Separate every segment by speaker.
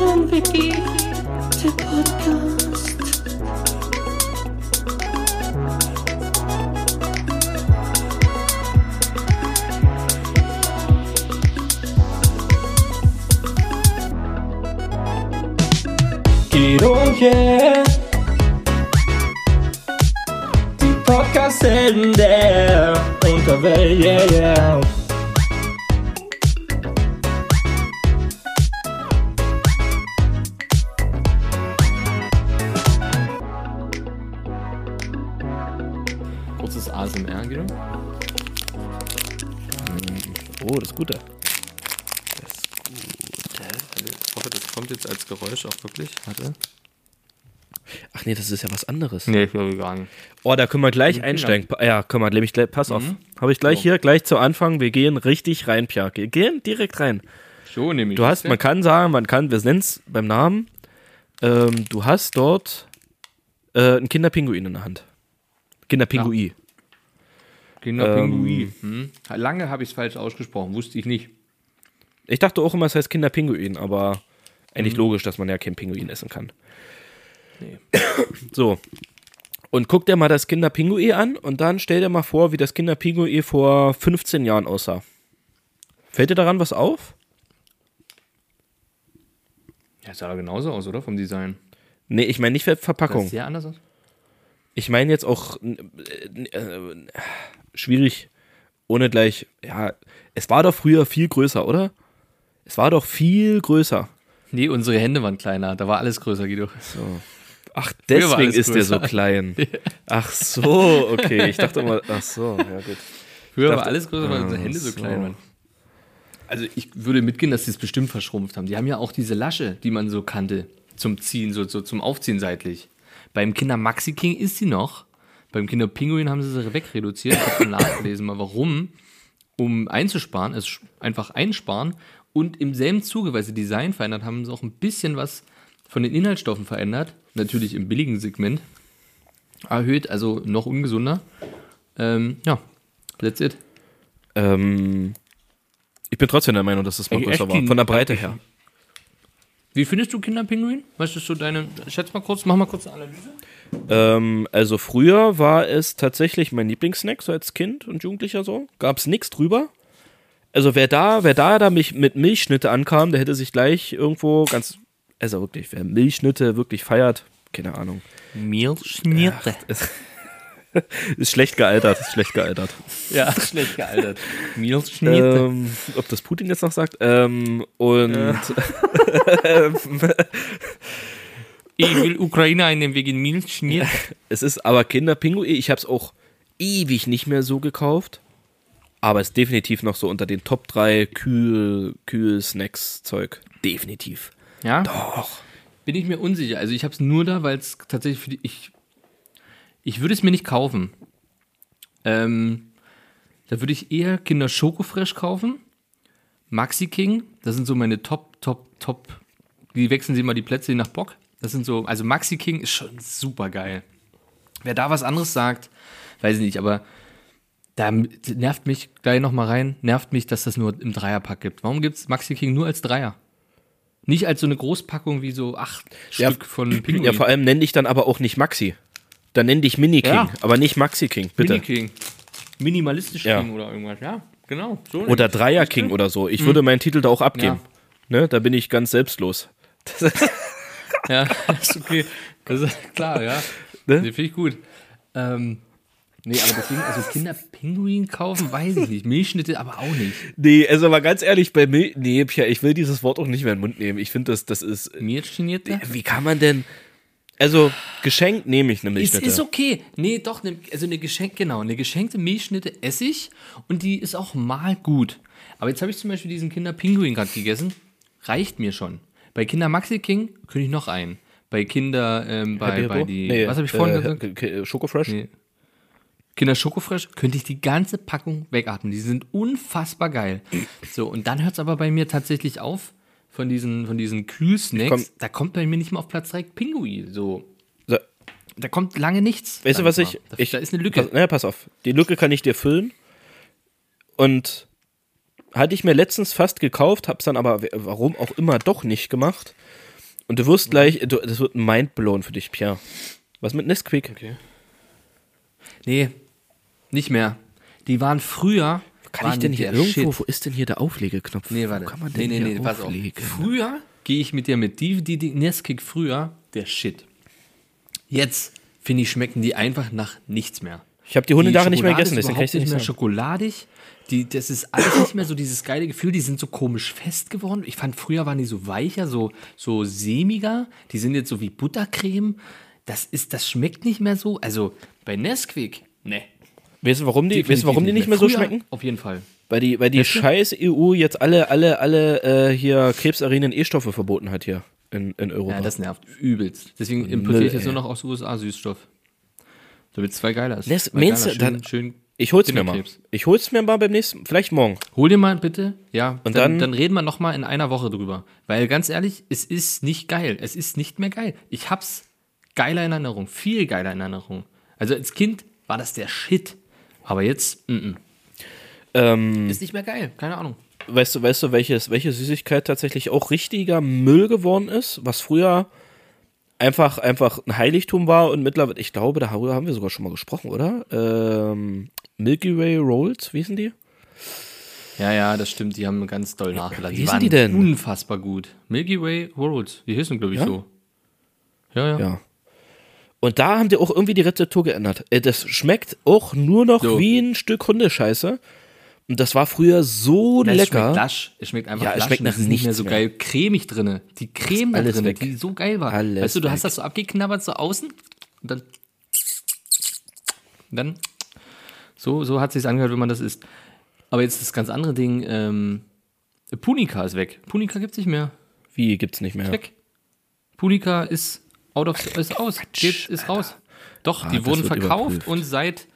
Speaker 1: Traumwiki, der Podcast.
Speaker 2: Guido und yeah. Die Podcast-Helden der Unterwelt, yeah, yeah.
Speaker 3: Wirklich. Warte.
Speaker 2: Ach nee, das ist ja was anderes.
Speaker 3: Nee, ich glaube gar nicht.
Speaker 2: Oh, da können wir gleich
Speaker 3: Mit
Speaker 2: einsteigen. Pa- Ja, können wir nämlich gleich, pass auf.
Speaker 3: Mhm.
Speaker 2: Habe ich gleich
Speaker 3: So.
Speaker 2: hier, gleich zu Anfang. Wir gehen richtig rein, Pia. Wir gehen direkt rein.
Speaker 3: So nehme ich
Speaker 2: Du hast, man kann sagen, man kann, wir nennen es beim Namen, ähm, du hast dort äh, einen Kinderpinguin in der Hand. Kinderpinguin.
Speaker 3: Kinderpinguin. Hm? Lange habe ich es falsch ausgesprochen, wusste ich nicht.
Speaker 2: Ich dachte auch immer, es heißt Kinderpinguin, aber eigentlich
Speaker 3: Mhm.
Speaker 2: logisch, dass man ja kein Pinguin essen kann.
Speaker 3: Nee.
Speaker 2: So. Und guck dir mal das Kinderpinguin an und dann stell dir mal vor, wie das Kinderpinguin vor 15 Jahren aussah. Fällt dir daran was auf?
Speaker 3: Ja, sah genauso aus, oder? Vom Design.
Speaker 2: Nee, ich meine nicht
Speaker 3: Sah
Speaker 2: Verpackung.
Speaker 3: das sehr anders aus?
Speaker 2: Ich meine jetzt auch äh, äh, schwierig, ohne gleich. Ja, es war doch früher viel größer, oder? Es war doch viel größer.
Speaker 3: Nee, unsere Hände waren kleiner. Da war alles größer, Guido.
Speaker 2: Ach,
Speaker 3: war
Speaker 2: deswegen ist der so klein. Ach so, okay. Ich dachte mal, ach so, ja gut.
Speaker 3: Früher
Speaker 2: dachte-
Speaker 3: war alles größer, weil unsere
Speaker 2: Ah,
Speaker 3: Hände so
Speaker 2: so.
Speaker 3: klein waren. Also ich würde mitgehen, dass sie es bestimmt verschrumpft haben. Die haben ja auch diese Lasche, die man so kannte, zum Ziehen, so, so zum Aufziehen seitlich. Beim Kinder Maxi King ist sie noch. Beim Kinder Pinguin haben sie sie wegreduziert. Ich habe nachgelesen, mal warum. Um einzusparen, also einfach einsparen. Und im selben Zuge, weil sie Design verändert haben, sie auch ein bisschen was von den Inhaltsstoffen verändert. Natürlich im billigen Segment. Erhöht, also noch ungesunder. Ähm, ja, that's it.
Speaker 2: Ähm, ich bin trotzdem der Meinung, dass es mal größer war. Von der Breite her.
Speaker 3: Wie findest du Kinderpinguin? Was ist so deine. Schätz mal kurz, mach mal kurz eine Analyse.
Speaker 2: Ähm, also früher war es tatsächlich mein Lieblingssnack, so als Kind und Jugendlicher so. Gab es nichts drüber. Also wer da, wer da, da mich mit Milchschnitte ankam, der hätte sich gleich irgendwo ganz, also wirklich, wer Milchschnitte wirklich feiert, keine Ahnung.
Speaker 3: Milchschnitte.
Speaker 2: Ist schlecht gealtert, ist schlecht gealtert.
Speaker 3: Ja, schlecht gealtert. Milchschnitte.
Speaker 2: Ähm, ob das Putin jetzt noch sagt. Ähm, und
Speaker 3: ich will Ukraine einnehmen wegen Milchschnitte.
Speaker 2: es ist aber Kinderpinguin. Ich habe es auch ewig nicht mehr so gekauft. Aber es ist definitiv noch so unter den Top 3 Kühl, Kühl-Snacks-Zeug. Definitiv.
Speaker 3: Ja?
Speaker 2: Doch.
Speaker 3: Bin ich mir unsicher. Also ich habe es nur da, weil es tatsächlich für die. Ich, ich würde es mir nicht kaufen. Ähm, da würde ich eher Kinder Schokofresh kaufen. Maxi King, das sind so meine Top, Top, Top. Die wechseln sie mal die Plätze je nach Bock. Das sind so, also Maxi King ist schon super geil. Wer da was anderes sagt, weiß ich nicht, aber da nervt mich gleich nochmal rein, nervt mich, dass das nur im Dreierpack gibt. Warum gibt es Maxi King nur als Dreier? Nicht als so eine Großpackung wie so acht
Speaker 2: Ja,
Speaker 3: Stück von Pinguin.
Speaker 2: Ja, vor allem nenne ich dann aber auch nicht Maxi. Dann nenne dich Mini King,
Speaker 3: Ja.
Speaker 2: aber nicht Maxi King, bitte.
Speaker 3: Mini King. Minimalistisch
Speaker 2: Ja.
Speaker 3: King oder irgendwas. Ja, genau. So
Speaker 2: Oder. Dreier King oder so. Ich würde meinen Titel da auch abgeben. Ne, da bin ich ganz selbstlos.
Speaker 3: Ja, ist okay. Das ist klar, ja.
Speaker 2: Ne?
Speaker 3: Finde ich gut. Ähm, nee, aber deswegen, also Kinderpinguin kaufen, weiß ich nicht. Milchschnitte aber auch nicht.
Speaker 2: Nee, also mal ganz ehrlich, bei Mil Nee, Pia, ich will dieses Wort auch nicht mehr in den Mund nehmen. Ich finde, das, das ist.
Speaker 3: Milchschnitte?
Speaker 2: Wie kann man denn. Also, geschenkt nehme ich eine
Speaker 3: Ist,
Speaker 2: Milchschnitte.
Speaker 3: ist okay. Nee, doch, ne, also eine Geschenk, genau, eine geschenkte Milchschnitte esse ich und die ist auch mal gut. Aber jetzt habe ich zum Beispiel diesen Kinderpinguin gerade gegessen. Reicht mir schon. Bei Kinder Maxi King könnte ich noch einen. Bei Kinder, ähm, bei, bei die,
Speaker 2: Nee,
Speaker 3: was habe ich vorhin
Speaker 2: äh,
Speaker 3: gesagt?
Speaker 2: Schokofresh?
Speaker 3: Nee. Kinder Schokofresh könnte ich die ganze Packung wegatmen. Die sind unfassbar geil. So, und dann hört es aber bei mir tatsächlich auf von diesen, von diesen Kühlsnacks.
Speaker 2: Komm.
Speaker 3: Da kommt bei mir nicht mal auf Platz 3 Pinguin. So,
Speaker 2: So,
Speaker 3: da kommt lange nichts.
Speaker 2: weißt du, was
Speaker 3: mal.
Speaker 2: ich.
Speaker 3: Da,
Speaker 2: ich
Speaker 3: da ist eine Lücke.
Speaker 2: Pass, naja, pass auf. Die Lücke kann ich dir füllen. Und hatte ich mir letztens fast gekauft, hab's dann aber, warum auch immer, doch nicht gemacht. Und du wirst gleich, du, das wird ein Mindblown für dich, Pierre. Was mit Nesquik?
Speaker 3: Okay. Nee, nicht mehr. Die waren früher.
Speaker 2: Kann
Speaker 3: waren
Speaker 2: ich denn hier irgendwo,
Speaker 3: Shit.
Speaker 2: wo ist denn hier der Auflegeknopf?
Speaker 3: Nee,
Speaker 2: Wo
Speaker 3: warte.
Speaker 2: kann man
Speaker 3: nee,
Speaker 2: denn
Speaker 3: nee,
Speaker 2: hier
Speaker 3: nee, pass auf. Früher gehe ich mit dir mit. Die, die, die Nesquik früher, der Shit. Jetzt, finde ich, schmecken die einfach nach nichts mehr.
Speaker 2: Ich habe die Hundejahre
Speaker 3: Die
Speaker 2: nicht mehr gegessen, deswegen kann ich
Speaker 3: nicht
Speaker 2: nicht
Speaker 3: mehr
Speaker 2: sagen.
Speaker 3: schokoladig. Die, das ist alles nicht mehr so dieses geile Gefühl. Die sind so komisch fest geworden. Ich fand, früher waren die so weicher, so, so sämiger. Die sind jetzt so wie Buttercreme. Das ist, das schmeckt nicht mehr so. Also bei Nesquik, ne.
Speaker 2: Weißt du, warum die, weißt du, warum die nicht mehr so
Speaker 3: Früher
Speaker 2: schmecken?
Speaker 3: Auf jeden Fall.
Speaker 2: Weil die, weil die
Speaker 3: Weißt du?
Speaker 2: scheiß EU jetzt alle, alle, alle äh, hier krebserregenden E-Stoffe verboten hat hier in, in Europa.
Speaker 3: Ja, das nervt übelst. Deswegen importiere ich jetzt nur noch aus USA Süßstoff. Damit es zwei geiler ist. Zwei
Speaker 2: meinst
Speaker 3: geiler,
Speaker 2: du, dann-
Speaker 3: schön, schön
Speaker 2: ich hol's mir mal. Ich hol's mir mal beim nächsten, vielleicht morgen.
Speaker 3: Hol dir mal bitte, ja.
Speaker 2: Und
Speaker 3: dann,
Speaker 2: dann-
Speaker 3: dann reden wir noch mal in einer Woche drüber. Weil ganz ehrlich, es ist nicht geil. Es ist nicht mehr geil. Ich hab's geiler in Erinnerung. Viel geiler in Erinnerung. Also als Kind war das der Shit. Aber jetzt, mm -mm.
Speaker 2: Ähm,
Speaker 3: ist nicht mehr geil. Keine Ahnung.
Speaker 2: weißt du, weißt du, welches, welche Süßigkeit tatsächlich auch richtiger Müll geworden ist, was früher einfach, einfach ein Heiligtum war und mittlerweile, ich glaube, darüber haben wir sogar schon mal gesprochen, oder? Ähm, Milky Way Rolls, wie hießen die?
Speaker 3: Ja, ja, das stimmt. Die haben ganz doll nachgeladen.
Speaker 2: wie hießen die denn?
Speaker 3: unfassbar gut. Milky Way Worlds. Die heißen, glaube ich,
Speaker 2: Ja?
Speaker 3: so. Ja, ja.
Speaker 2: Ja. Und da haben die auch irgendwie die Rezeptur geändert. Äh, Das schmeckt auch nur noch
Speaker 3: So.
Speaker 2: wie ein Stück Hundescheiße. Und das war früher so
Speaker 3: Es schmeckt
Speaker 2: lecker.
Speaker 3: lasch. Es schmeckt einfach
Speaker 2: Ja, es
Speaker 3: lasch.
Speaker 2: schmeckt
Speaker 3: und
Speaker 2: nach
Speaker 3: es ist nicht mehr so
Speaker 2: mehr.
Speaker 3: geil cremig drinne. Die Creme da
Speaker 2: alles
Speaker 3: drinne,
Speaker 2: weg.
Speaker 3: die so geil war.
Speaker 2: Alles
Speaker 3: weißt du, du hast
Speaker 2: weg.
Speaker 3: das so abgeknabbert so außen und dann dann so so hat sich's angehört, wenn man das isst. Aber jetzt das ganz andere Ding ähm, Punika ist weg. Punika gibt's nicht mehr.
Speaker 2: Wie gibt's nicht mehr?
Speaker 3: Weg. Punika ist out of ist aus. Geht, ist raus. Doch,
Speaker 2: Ah,
Speaker 3: die wurden verkauft
Speaker 2: überprüft.
Speaker 3: und seit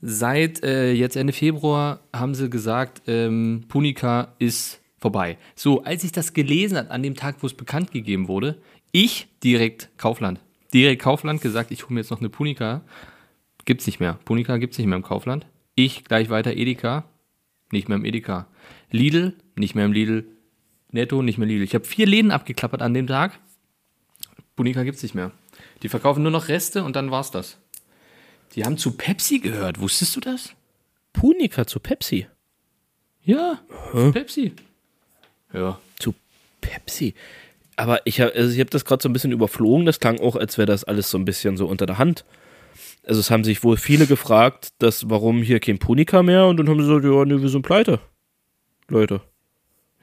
Speaker 3: seit äh, jetzt Ende Februar haben sie gesagt, ähm, Punika ist vorbei. So, als ich das gelesen habe, an dem Tag, wo es bekannt gegeben wurde, ich direkt Kaufland. Direkt Kaufland gesagt, ich hole mir jetzt noch eine Punika. Gibt's nicht mehr. Punika gibt's nicht mehr im Kaufland. Ich gleich weiter Edeka, nicht mehr im Edeka. Lidl, nicht mehr im Lidl. Netto, nicht mehr Lidl. Ich habe vier Läden abgeklappert an dem Tag. Punika gibt's nicht mehr. Die verkaufen nur noch Reste und dann war's das. Die haben zu Pepsi gehört. Wusstest du das?
Speaker 2: Punika zu Pepsi.
Speaker 3: Ja, zu Pepsi. Ja.
Speaker 2: Zu Pepsi. Aber ich habe also ich hab das gerade so ein bisschen überflogen. Das klang auch, als wäre das alles so ein bisschen so unter der Hand. Also es haben sich wohl viele gefragt, dass, warum hier kein Punika mehr und dann haben sie gesagt, ja, nee, wir sind pleite. Leute.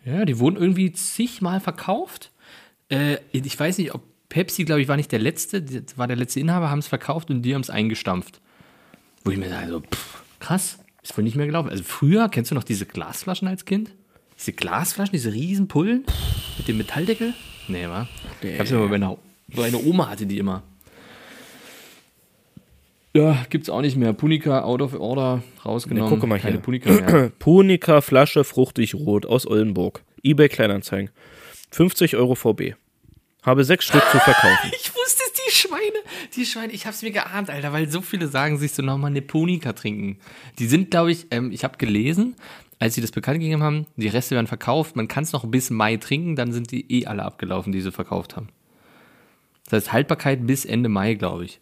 Speaker 3: Ja, die wurden irgendwie zigmal verkauft. Äh, ich weiß nicht, ob Pepsi, glaube ich, war nicht der letzte, war der letzte Inhaber, haben es verkauft und die haben es eingestampft. Wo ich mir sage, also, pff, krass, ist wohl nicht mehr gelaufen. Also früher, kennst du noch diese Glasflaschen als Kind? Diese Glasflaschen, diese riesen Pullen mit dem Metalldeckel? Nee, wa? Ich hab's immer bei einer, meine Oma hatte die immer. Ja, gibt's auch nicht mehr. Punika out of order rausgenommen.
Speaker 2: Ne, gucke mal
Speaker 3: Keine
Speaker 2: hier.
Speaker 3: Punika mehr.
Speaker 2: Punika Flasche fruchtig rot aus Oldenburg. eBay Kleinanzeigen. 50 Euro VB. Habe sechs Stück zu verkaufen.
Speaker 3: Ich wusste es, die Schweine. Die Schweine, ich hab's mir geahnt, Alter, weil so viele sagen, sich so nochmal eine Punika trinken. Die sind, glaube ich, ähm, ich habe gelesen, als sie das bekannt gegeben haben, die Reste werden verkauft, man kann es noch bis Mai trinken, dann sind die eh alle abgelaufen, die sie verkauft haben. Das heißt, Haltbarkeit bis Ende Mai, glaube ich.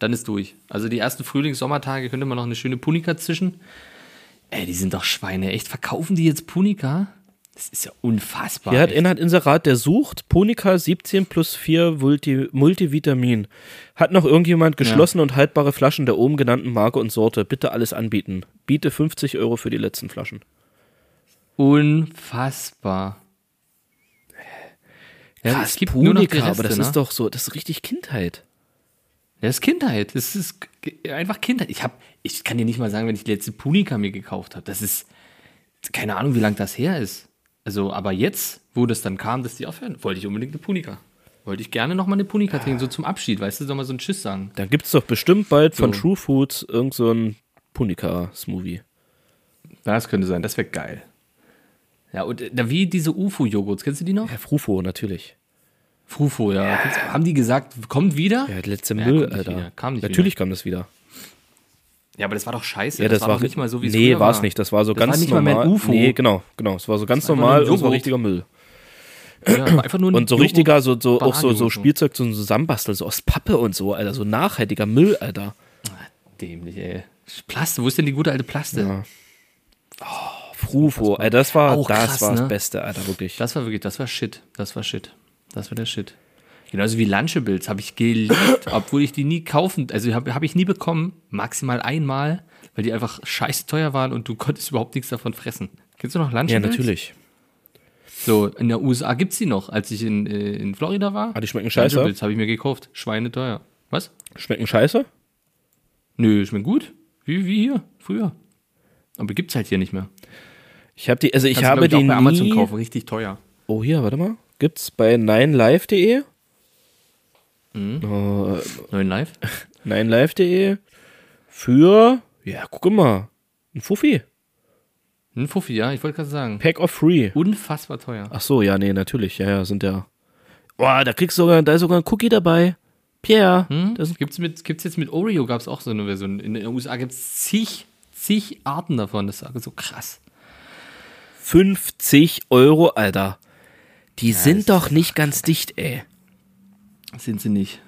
Speaker 3: Dann ist durch. Also die ersten Frühlings-Sommertage könnte man noch eine schöne Punika zischen. Ey, die sind doch Schweine. Echt, verkaufen die jetzt Punika? Das ist ja unfassbar.
Speaker 2: Hier hat
Speaker 3: echt.
Speaker 2: ein Inserat, der sucht Punika 17 plus 4 Multi Multivitamin. Hat noch irgendjemand geschlossene und haltbare Flaschen der oben genannten Marke und Sorte? Bitte alles anbieten. Biete 50 Euro für die letzten Flaschen.
Speaker 3: Unfassbar. Ja,
Speaker 2: Krass,
Speaker 3: es gibt nur noch Reste,
Speaker 2: aber das
Speaker 3: ne?
Speaker 2: ist doch so, das ist richtig Kindheit.
Speaker 3: Das ist Kindheit. Das ist einfach Kindheit. Ich hab, ich kann dir nicht mal sagen, wenn ich die letzte Punika mir gekauft habe. Das ist keine Ahnung, wie lange das her ist. Also, aber jetzt, wo das dann kam, dass die aufhören, wollte ich unbedingt eine Punika. Wollte ich gerne nochmal eine Punika trinken, so zum Abschied, weißt du, soll mal so ein Tschüss sagen.
Speaker 2: Da gibt es doch bestimmt bald von
Speaker 3: So.
Speaker 2: True Foods irgend so ein Punika-Smoothie.
Speaker 3: Das könnte sein, das wäre geil. Ja, und äh, wie diese UFO-Joghurts, kennst du die noch?
Speaker 2: Ja, Frufo, natürlich.
Speaker 3: Frufo, ja. Du- Haben die gesagt, kommt wieder?
Speaker 2: Ja, letzte
Speaker 3: Ja,
Speaker 2: Müll, Alter.
Speaker 3: wieder, kam
Speaker 2: natürlich kam das wieder.
Speaker 3: Ja, aber das war doch scheiße.
Speaker 2: Ja, das, war,
Speaker 3: doch nicht mal so, wie es
Speaker 2: Nee, war es nicht. Das war so
Speaker 3: Das
Speaker 2: ganz
Speaker 3: war nicht mal
Speaker 2: normal.
Speaker 3: mehr ein UFO.
Speaker 2: Nee, genau, genau. Es war so ganz
Speaker 3: war
Speaker 2: normal und war
Speaker 3: Joghurt.
Speaker 2: richtiger Müll.
Speaker 3: Ja, war einfach nur ein
Speaker 2: Und so richtiger, so, so auch so, so. Spielzeug zum Zusammenbasteln, so aus Pappe und so, Alter. So nachhaltiger Müll, Alter.
Speaker 3: Dämlich, ey. Plaste, wo ist denn die gute alte Plaste?
Speaker 2: Frufo, Alter, das war,
Speaker 3: Auch
Speaker 2: das
Speaker 3: krass,
Speaker 2: war das
Speaker 3: ne?
Speaker 2: Beste, Alter, wirklich.
Speaker 3: Das war wirklich, das war Shit. Das war Shit. Das war der Shit. Genauso wie Lunchables habe ich geliebt, obwohl ich die nie kaufen, also habe hab ich nie bekommen, maximal einmal, weil die einfach scheiße teuer waren und du konntest überhaupt nichts davon fressen. Kennst du noch Lunchables?
Speaker 2: ja, natürlich.
Speaker 3: So, in der USA gibt's die noch. Als ich in, äh, in Florida war,
Speaker 2: Ah, die schmecken scheiße?
Speaker 3: Lunchables habe ich mir gekauft. Schweineteuer. Was?
Speaker 2: Schmecken scheiße?
Speaker 3: Nö, schmeckt gut. Wie, wie hier, früher. Aber gibt's halt hier nicht mehr.
Speaker 2: Ich habe die, also ich
Speaker 3: Kannst du,
Speaker 2: habe
Speaker 3: glaub
Speaker 2: die
Speaker 3: auch bei Amazon
Speaker 2: nie,
Speaker 3: kaufen, richtig teuer.
Speaker 2: Oh, hier, warte mal. Gibt's bei 9live.de?
Speaker 3: Mhm.
Speaker 2: Oh,
Speaker 3: Neuen Live?
Speaker 2: 9live.de für, ja, guck mal, ein Fuffi.
Speaker 3: Ein Fuffi, ja, ich wollte gerade sagen.
Speaker 2: Pack of Free.
Speaker 3: Unfassbar teuer.
Speaker 2: Ach so, ja, nee, natürlich. Ja, ja, sind ja. Boah, da kriegst du sogar, da ist sogar ein Cookie dabei. Pierre.
Speaker 3: Hm?
Speaker 2: Das
Speaker 3: Gibt's, mit, gibt's jetzt mit Oreo, gab's auch so eine Version. In den USA gibt's zig, zig Arten davon. Das ist so krass.
Speaker 2: 50 Euro, Alter. Die
Speaker 3: das
Speaker 2: sind doch nicht ganz dicht, ey.
Speaker 3: Sind sie nicht.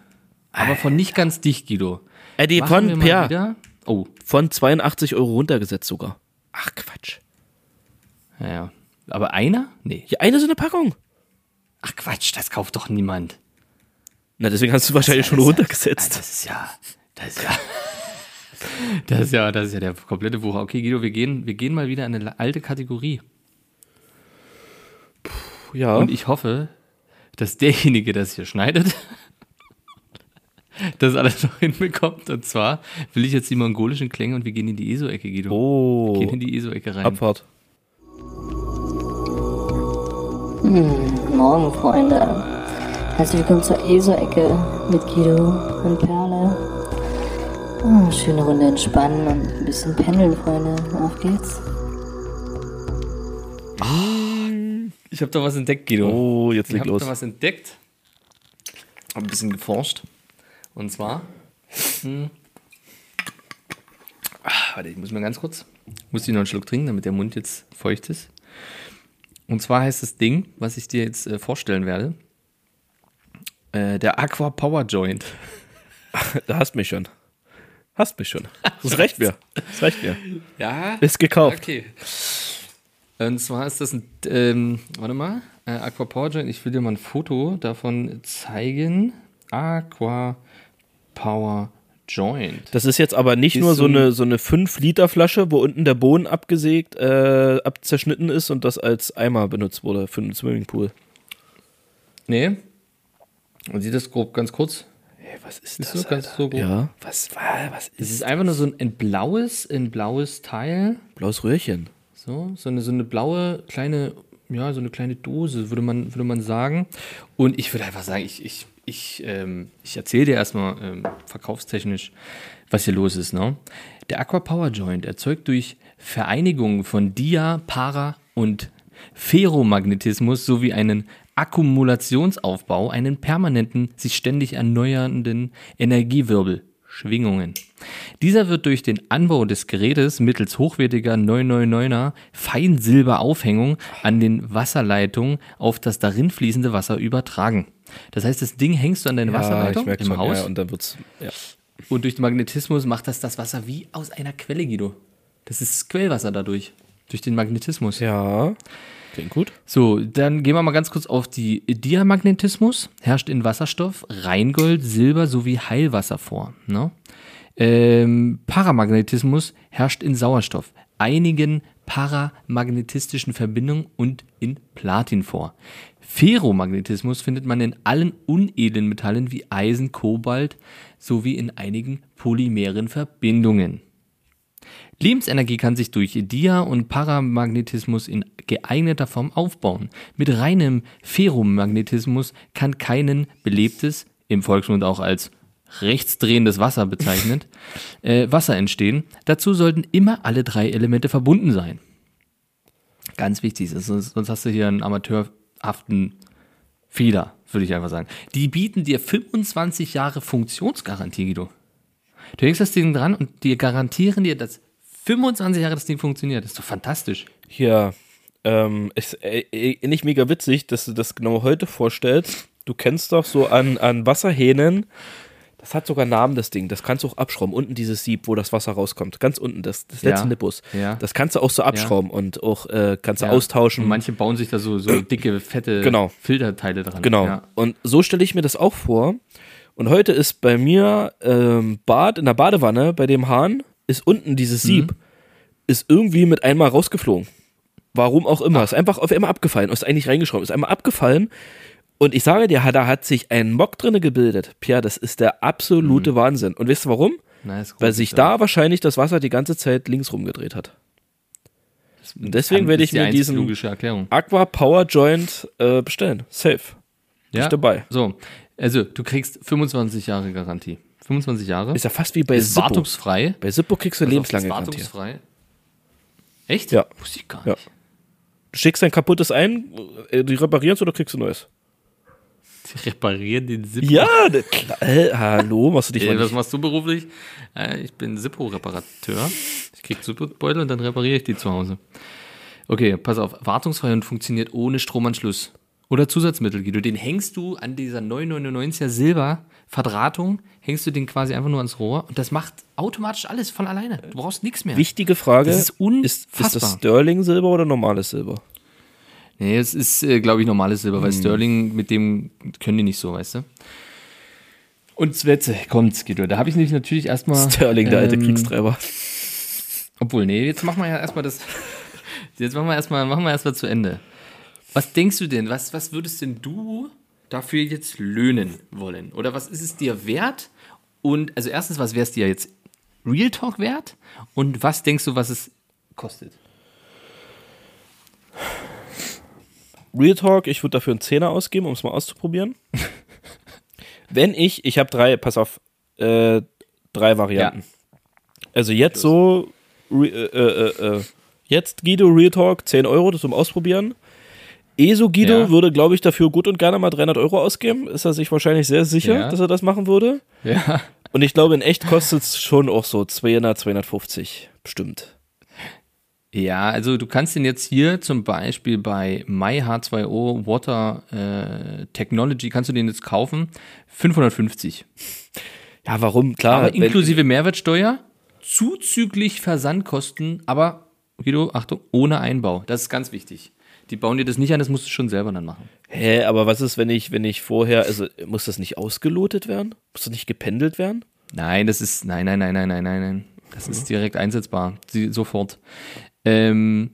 Speaker 3: Aber von nicht ganz dicht, Guido.
Speaker 2: Äh, die
Speaker 3: Machen
Speaker 2: von,
Speaker 3: wieder. Oh,
Speaker 2: von 82 Euro runtergesetzt sogar. Ach, Quatsch.
Speaker 3: ja, ja. Aber einer? Nee.
Speaker 2: Hier, eine so eine Packung.
Speaker 3: Ach Quatsch, das kauft doch niemand.
Speaker 2: Na, deswegen hast du wahrscheinlich schon
Speaker 3: Das ist ja-
Speaker 2: runtergesetzt.
Speaker 3: Das ist ja. Das ist ja. Das ist ja, das ist ja der komplette Wucher. Okay, Guido, wir gehen, wir gehen mal wieder in eine alte Kategorie.
Speaker 2: Ja.
Speaker 3: Und ich hoffe, dass derjenige, der es hier schneidet, das alles noch hinbekommt. Und zwar will ich jetzt die mongolischen Klänge und wir gehen in die ESO-Ecke, Guido.
Speaker 2: oh.
Speaker 3: Gehen in die ESO-Ecke rein.
Speaker 2: Abfahrt.
Speaker 4: Morgen, Freunde. Herzlich willkommen zur ESO-Ecke mit Guido und Perle. Ah, schöne Runde entspannen und ein bisschen pendeln, Freunde. Auf geht's.
Speaker 3: Ich habe da was entdeckt, Guido.
Speaker 2: Oh, jetzt
Speaker 3: ich
Speaker 2: leg
Speaker 3: habe
Speaker 2: los.
Speaker 3: da was entdeckt. Habe ein bisschen geforscht. Und zwar. Hm, ah, warte, ich muss mal ganz kurz. Muss ich noch einen Schluck trinken, damit der Mund jetzt feucht ist. Und zwar heißt das Ding, was ich dir jetzt äh, vorstellen werde, äh, der Aqua Power Joint.
Speaker 2: Da hast mich schon. Hast mich schon. Das reicht mir. Das reicht mir.
Speaker 3: Ja.
Speaker 2: Ist gekauft.
Speaker 3: Okay. Und zwar ist das ein, ähm, warte mal, äh, Aqua Power Joint. Ich will dir mal ein Foto davon zeigen. Aqua Power Joint.
Speaker 2: Das ist jetzt aber nicht
Speaker 3: Ist
Speaker 2: nur so
Speaker 3: so ein-
Speaker 2: eine, so eine 5-Liter-Flasche, wo unten der Boden abgesägt, äh, abzerschnitten ist und das als Eimer benutzt wurde für einen Swimmingpool.
Speaker 3: Nee. Man sieht das grob ganz kurz.
Speaker 2: Hey, was ist
Speaker 3: Ist
Speaker 2: das?
Speaker 3: so ganz so grob.
Speaker 2: ja, was, wa- was
Speaker 3: Es
Speaker 2: ist
Speaker 3: ist einfach nur so ein, ein blaues, ein blaues Teil.
Speaker 2: blaues Röhrchen?
Speaker 3: So, so eine, so eine blaue kleine, ja, so eine kleine Dose, würde man, würde man sagen. Und ich würde einfach sagen, ich, ich, ich, ähm, ich erzähle dir erstmal ähm, verkaufstechnisch, was hier los ist. Ne? Der Aqua Power Joint erzeugt durch Vereinigung von Dia, Para und Ferromagnetismus sowie einen Akkumulationsaufbau einen permanenten, sich ständig erneuernden Energiewirbel, Schwingungen. Dieser wird durch den Anbau des Gerätes mittels hochwertiger 999er Feinsilberaufhängung an den Wasserleitungen auf das darin fließende Wasser übertragen. Das heißt, das Ding hängst du an deine Wasserleitung
Speaker 2: merk
Speaker 3: im
Speaker 2: schon,
Speaker 3: Haus
Speaker 2: Ja, und dann wird's, ja.
Speaker 3: und durch den Magnetismus macht das das Wasser wie aus einer Quelle, Guido. Das ist Quellwasser dadurch. Durch den Magnetismus.
Speaker 2: ja, klingt gut.
Speaker 3: So, dann gehen wir mal ganz kurz auf die Diamagnetismus. Herrscht in Wasserstoff, Reingold, Silber sowie Heilwasser vor. Ne? Ähm, Paramagnetismus herrscht in Sauerstoff, einigen paramagnetistischen Verbindungen und in Platin vor. Ferromagnetismus findet man in allen unedlen Metallen wie Eisen, Kobalt sowie in einigen polymeren Verbindungen. Lebensenergie kann sich durch Dia- und Paramagnetismus in geeigneter Form aufbauen. Mit reinem Ferromagnetismus kann keinen belebtes, im Volksmund auch als rechtsdrehendes Wasser bezeichnet, äh, Wasser entstehen. Dazu sollten immer alle drei Elemente verbunden sein. Ganz wichtig, sonst, sonst hast du hier einen amateurhaften Fehler, würde ich einfach sagen. Die bieten dir 25 Jahre Funktionsgarantie, Guido. Du legst das Ding dran und die garantieren dir, dass 25 Jahre das Ding funktioniert. Das ist doch fantastisch.
Speaker 2: Hier, Ähm, ist äh, äh, nicht mega witzig, dass du das genau heute vorstellst. Du kennst doch so an, an Wasserhähnen, das hat sogar Namen, das Ding. Das kannst du auch abschrauben. Unten dieses Sieb, wo das Wasser rauskommt. Ganz unten, das, das letzte
Speaker 3: Ja.
Speaker 2: Nippus.
Speaker 3: Ja.
Speaker 2: Das kannst du auch so abschrauben und auch äh, kannst du
Speaker 3: Ja.
Speaker 2: austauschen.
Speaker 3: Und manche bauen sich da so, so dicke, fette
Speaker 2: Genau.
Speaker 3: Filterteile dran.
Speaker 2: Genau.
Speaker 3: Ja.
Speaker 2: Und so stelle ich mir das auch vor. Und heute ist bei mir ähm, Bad in der Badewanne bei dem Hahn ist unten dieses
Speaker 3: Mhm.
Speaker 2: Sieb ist irgendwie mit einmal rausgeflogen. Warum auch immer. Ist einfach auf einmal abgefallen. Ist eigentlich reingeschraubt. Ist einmal abgefallen. Und ich sage dir, da hat sich ein Mock drinne gebildet. Pierre, das ist der absolute
Speaker 3: Mhm.
Speaker 2: Wahnsinn. Und weißt du warum?
Speaker 3: Ist
Speaker 2: Weil sich da wahrscheinlich das Wasser die ganze Zeit links rumgedreht hat. Und deswegen werde ich
Speaker 3: die
Speaker 2: mir diesen. Aqua Power Joint äh, bestellen. Safe.
Speaker 3: Ja?
Speaker 2: ich dabei.
Speaker 3: So, also du kriegst 25 Jahre Garantie. 25 Jahre.
Speaker 2: Ist ja fast wie bei
Speaker 3: ist
Speaker 2: Sippo.
Speaker 3: wartungsfrei.
Speaker 2: Bei Sippo kriegst du
Speaker 3: auf,
Speaker 2: lebenslange
Speaker 3: wartungsfrei. Echt?
Speaker 2: Ja.
Speaker 3: Wusste ich gar
Speaker 2: Ja.
Speaker 3: nicht.
Speaker 2: Du schickst dein kaputtes ein, äh, die reparierst oder kriegst du neues?
Speaker 3: Die reparieren den Zippo.
Speaker 2: Ja, ne, klar. Äh, hallo, machst du dich mal
Speaker 3: Äh, was
Speaker 2: nicht.
Speaker 3: machst du beruflich? Äh, ich bin Zippo-Reparateur. Ich krieg Zippo-Beutel und dann repariere ich die zu Hause. Okay, pass auf. Wartungsfrei und funktioniert ohne Stromanschluss. Oder Zusatzmittel, Guido. Den hängst du an dieser 999er Silber-Verdrahtung, hängst du den quasi einfach nur ans Rohr und das macht automatisch alles von alleine. Du brauchst nichts mehr.
Speaker 2: Wichtige Frage:
Speaker 3: Das ist
Speaker 2: ist, ist das
Speaker 3: unfassbar.
Speaker 2: Sterling-Silber oder normales Silber?
Speaker 3: Nee, es ist, äh, glaube ich, normales Silber,
Speaker 2: Hm.
Speaker 3: weil Sterling, mit dem können die nicht so, weißt du? Und Zwetze, kommt's, Guido. Da habe ich nämlich natürlich erstmal.
Speaker 2: Sterling, der alte
Speaker 3: ähm,
Speaker 2: Kriegstreiber.
Speaker 3: Obwohl, nee, jetzt machen wir ja erstmal das. Jetzt machen wir erstmal, machen wir erstmal zu Ende. Was denkst du denn? Was, was würdest denn du dafür jetzt löhnen wollen? Oder was ist es dir wert? Und also erstens, was wäre es dir jetzt Real Talk wert? Und was denkst du, was es kostet?
Speaker 2: Real Talk, ich würde dafür einen Zehner ausgeben, um es mal auszuprobieren. Wenn ich, ich habe drei, pass auf, äh, drei Varianten. Also jetzt so, re, äh, äh, äh, jetzt Guido Real Talk, 10 Euro, das zum Ausprobieren. ESO Guido
Speaker 3: Ja.
Speaker 2: würde, glaube ich, dafür gut und gerne mal 300 Euro ausgeben. Ist er sich wahrscheinlich sehr sicher,
Speaker 3: Ja.
Speaker 2: dass er das machen würde.
Speaker 3: Ja.
Speaker 2: Und ich glaube, in echt kostet es schon auch so 200, 250. Bestimmt.
Speaker 3: Ja, also du kannst den jetzt hier zum Beispiel bei MyH2O Water äh, Technology, kannst du den jetzt kaufen, 550.
Speaker 2: Ja, warum? Klar.
Speaker 3: aber inklusive Mehrwertsteuer, zuzüglich Versandkosten, aber, Guido, Achtung, ohne Einbau. Das ist ganz wichtig. Die bauen dir das nicht an, das musst du schon selber dann machen.
Speaker 2: Hä, aber was ist, wenn ich, wenn ich vorher, also muss das nicht ausgelotet werden? Muss das nicht gependelt werden?
Speaker 3: Nein, das ist, nein, nein, nein, nein, nein, nein, nein. Das ist direkt einsetzbar, Sie, sofort. Ähm,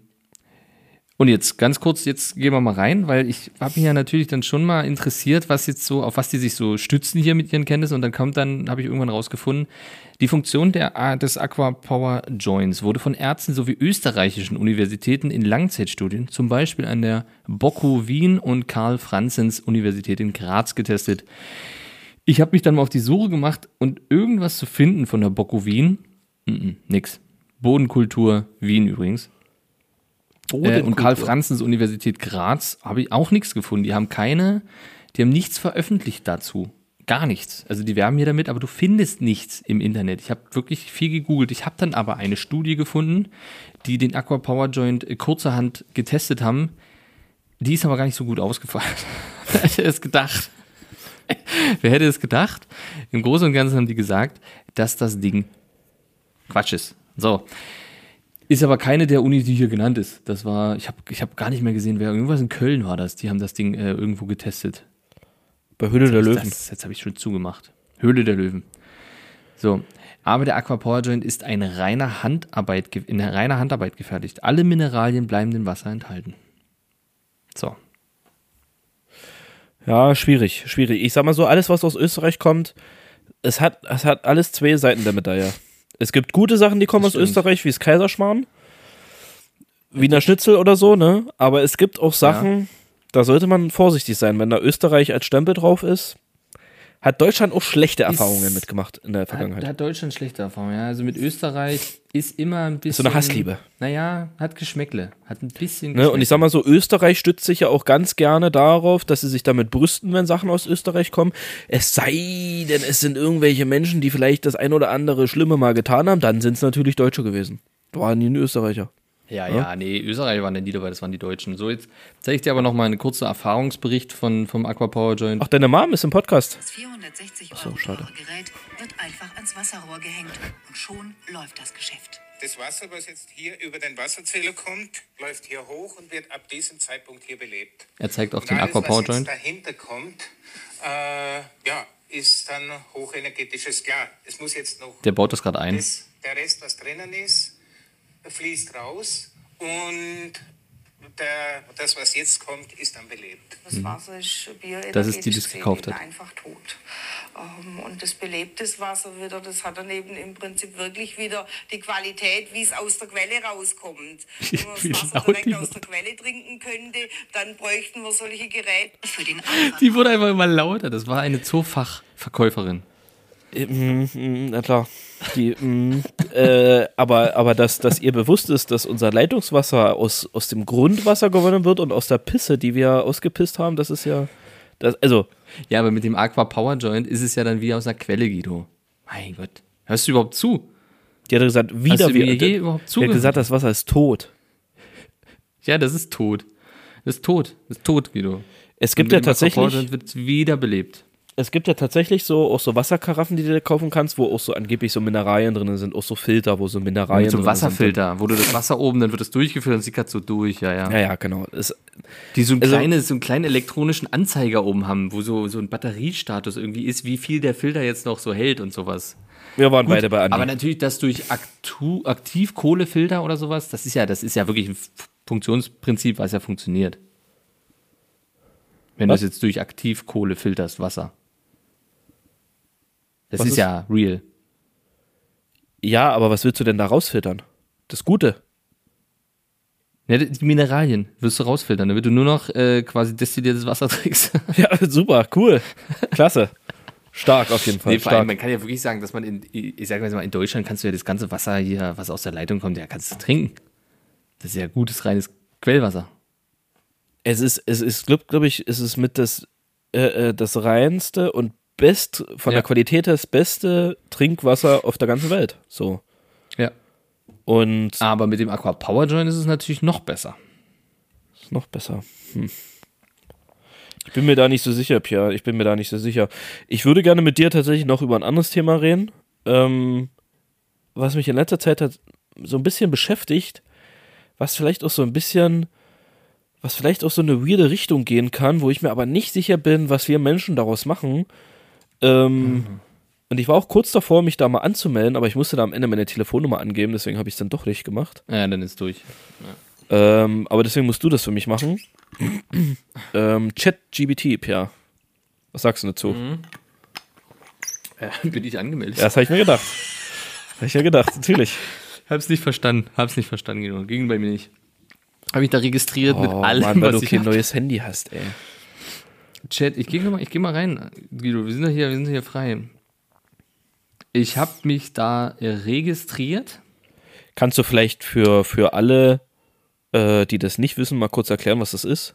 Speaker 3: und jetzt ganz kurz, jetzt gehen wir mal rein, weil ich habe mich ja natürlich dann schon mal interessiert, was jetzt so, auf was die sich so stützen hier mit ihren Kenntnissen und dann kommt dann, habe ich irgendwann rausgefunden, die Funktion der, des Aqua Power Joints wurde von Ärzten sowie österreichischen Universitäten in Langzeitstudien, zum Beispiel an der Boku Wien und Karl Franzens Universität in Graz getestet. Ich habe mich dann mal auf die Suche gemacht und irgendwas zu finden von der Boku Wien, mm nix. Bodenkultur Wien übrigens. Äh, und Karl Franzens Universität Graz habe ich auch nichts gefunden. Die haben keine, die haben nichts veröffentlicht dazu. Gar nichts. Also die werben hier damit, aber du findest nichts im Internet. Ich habe wirklich viel gegoogelt. Ich habe dann aber eine Studie gefunden, die den Aqua Power Joint kurzerhand getestet haben. Die ist aber gar nicht so gut ausgefallen. Wer hätte es gedacht? Wer hätte es gedacht? Im Großen und Ganzen haben die gesagt, dass das Ding Quatsch ist. So. Ist aber keine der Unis, die hier genannt ist. Das war, ich habe ich hab gar nicht mehr gesehen, wer. Irgendwas in Köln war das. Die haben das Ding äh, irgendwo getestet.
Speaker 2: Bei Höhle der Löwen.
Speaker 3: Das, jetzt habe ich schon zugemacht. Höhle der Löwen. So. Aber der Aqua Power Joint ist eine reine Handarbeit, in reiner Handarbeit gefertigt. Alle Mineralien bleiben im Wasser enthalten. So.
Speaker 2: Ja, schwierig, schwierig. Ich sag mal so, alles, was aus Österreich kommt, es hat, es hat alles zwei Seiten der Medaille. Es gibt gute Sachen, die kommen
Speaker 3: Das
Speaker 2: aus
Speaker 3: stimmt.
Speaker 2: Österreich, wie das Kaiserschmarrn, Wiener Schnitzel oder so, ne? Aber es gibt auch Sachen, da sollte man vorsichtig sein, wenn da Österreich als Stempel drauf ist. Hat Deutschland auch schlechte Erfahrungen mitgemacht in der
Speaker 3: Hat,
Speaker 2: Vergangenheit.
Speaker 3: hat Deutschland schlechte Erfahrungen, ja. Also mit Österreich ist immer ein bisschen.
Speaker 2: So eine Hassliebe.
Speaker 3: Naja, hat Geschmäckle. Hat ein bisschen
Speaker 2: Ne? Und ich sag mal so, Österreich stützt sich ja auch ganz gerne darauf, dass sie sich damit brüsten, wenn Sachen aus Österreich kommen. Es sei denn, es sind irgendwelche Menschen, die vielleicht das ein oder andere Schlimme mal getan haben, dann sind es natürlich Deutsche gewesen. Waren nie ein Österreicher.
Speaker 3: Ja, ja, nee, Österreich waren denn die dabei, das waren die Deutschen. So, jetzt zeige ich dir aber noch mal einen kurzen Erfahrungsbericht von, vom Aqua Power Joint.
Speaker 2: Ach, deine Mom ist im Podcast.
Speaker 5: Das 460
Speaker 2: so,
Speaker 5: Euro
Speaker 2: schade.
Speaker 5: teure Gerät wird einfach ans Wasserrohr gehängt und schon läuft das Geschäft.
Speaker 6: Das Wasser, was jetzt hier über den Wasserzähler kommt, läuft hier hoch und wird ab diesem Zeitpunkt hier belebt.
Speaker 3: Er zeigt auch
Speaker 6: Und
Speaker 3: den
Speaker 6: alles,
Speaker 3: Aqua Power
Speaker 6: was jetzt
Speaker 3: Joint.
Speaker 6: dahinter kommt, äh, ja, ist dann hochenergetisches Klar. Es muss jetzt noch
Speaker 3: Der baut das gerade ein.
Speaker 6: das, der Rest, was drinnen ist, fließt raus und der, das, was jetzt kommt, ist dann belebt.
Speaker 7: Das Wasser ist bioenergetisch
Speaker 3: Das ist die, die es gekauft hat.
Speaker 7: einfach tot. Ähm, Und das belebtes Wasser wieder, das hat dann eben im Prinzip wirklich wieder die Qualität, wie es aus der Quelle rauskommt. Wenn man
Speaker 3: Wie
Speaker 7: das Wasser
Speaker 3: laut
Speaker 7: direkt
Speaker 3: die
Speaker 7: aus der Quelle trinken könnte, dann bräuchten wir solche Geräte.
Speaker 5: Für den Anfang
Speaker 3: Die wurde einfach immer lauter. Das war eine Zoofachverkäuferin.
Speaker 2: Mm, mm, Na klar. Die, mm, äh, aber aber dass, dass ihr bewusst ist, dass unser Leitungswasser aus, aus dem Grundwasser gewonnen wird und aus der Pisse, die wir ausgepisst haben, das ist ja. Das, also,
Speaker 3: Ja, aber mit dem Aqua Power Joint ist es ja dann wie aus einer Quelle, Guido. Mein Gott. Hörst du überhaupt zu?
Speaker 2: die hat gesagt, wieder
Speaker 3: du
Speaker 2: wir,
Speaker 3: mir
Speaker 2: die,
Speaker 3: überhaupt
Speaker 2: die hat gesagt, das Wasser ist tot.
Speaker 3: Ja, das ist tot. Das ist tot. Das ist tot, Guido.
Speaker 2: Es gibt ja tatsächlich,
Speaker 3: wird es wiederbelebt.
Speaker 2: Es gibt ja tatsächlich so auch so Wasserkaraffen, die du dir kaufen kannst, wo auch so angeblich so Mineralien drin sind, auch so Filter, wo so Mineralien
Speaker 3: Mit so einem. Wasserfilter, wo du das Wasser oben, dann wird es durchgeführt und sickert so durch, ja, ja.
Speaker 2: Ja, ja, genau. Es,
Speaker 3: Die so, ein
Speaker 2: Also-
Speaker 3: kleine, so einen kleinen elektronischen Anzeiger oben haben, wo so, so ein Batteriestatus irgendwie ist, wie viel der Filter jetzt noch so hält und sowas.
Speaker 2: wir waren beide bei Andi.
Speaker 3: Aber natürlich das durch Aktu Aktivkohlefilter oder sowas, das ist ja, das ist ja wirklich ein Funktionsprinzip, was ja funktioniert. Wenn
Speaker 2: Was?
Speaker 3: du es jetzt durch Aktivkohle filterst, Wasser. Das ist,
Speaker 2: ist-
Speaker 3: ja real.
Speaker 2: ja, aber was willst du denn da rausfiltern? Das Gute.
Speaker 3: Ja, die Mineralien wirst du rausfiltern, damit du nur noch äh, quasi destilliertes Wasser trinkst.
Speaker 2: Ja, super, cool. Klasse. Stark auf jeden Fall.
Speaker 3: Nee, vor allem, man kann ja wirklich sagen, dass man in, ich sage mal, in Deutschland kannst du ja das ganze Wasser hier, was aus der Leitung kommt, ja, kannst du trinken. Das ist ja gutes, reines Quellwasser.
Speaker 2: Es ist, es ist, glaube glaub ich, es ist mit das, äh, äh, das reinste und best, von
Speaker 3: Ja.
Speaker 2: der Qualität das beste Trinkwasser auf der ganzen Welt. So.
Speaker 3: Ja.
Speaker 2: Und
Speaker 3: Aber mit dem Aqua Power Joint ist es natürlich noch besser.
Speaker 2: ist noch besser. Hm. Ich bin mir da nicht so sicher, Pierre. Ich bin mir da nicht so sicher. Ich würde gerne mit dir tatsächlich noch über ein anderes Thema reden, ähm, was mich in letzter Zeit hat so ein bisschen beschäftigt, was vielleicht auch so ein bisschen, was vielleicht auch so eine weirde Richtung gehen kann, wo ich mir aber nicht sicher bin, was wir Menschen daraus machen. Ähm, Und ich war auch kurz davor, mich da mal anzumelden, aber ich musste da am Ende meine Telefonnummer angeben, deswegen habe ich es dann doch nicht gemacht.
Speaker 3: Ja, dann ist durch.
Speaker 2: Ähm, aber deswegen musst du das für mich machen. ähm, ChatGBT, Pierre. Was sagst du dazu?
Speaker 3: Ja, bin ich angemeldet.
Speaker 2: Ja, das habe ich mir gedacht. Habe ich mir gedacht, natürlich.
Speaker 3: Hab's nicht verstanden. Hab's nicht verstanden, genau. Ging bei mir nicht. Habe ich da registriert mit
Speaker 2: Oh,
Speaker 3: allem,
Speaker 2: Mann, weil
Speaker 3: was
Speaker 2: du
Speaker 3: ich
Speaker 2: kein
Speaker 3: hab.
Speaker 2: neues Handy hast, ey.
Speaker 3: Chat, ich gehe mal, ich geh mal rein, Guido. Wir sind ja hier, wir sind hier frei. Ich habe mich da äh, registriert.
Speaker 2: Kannst du vielleicht für, für alle, äh, die das nicht wissen, mal kurz erklären, was das ist?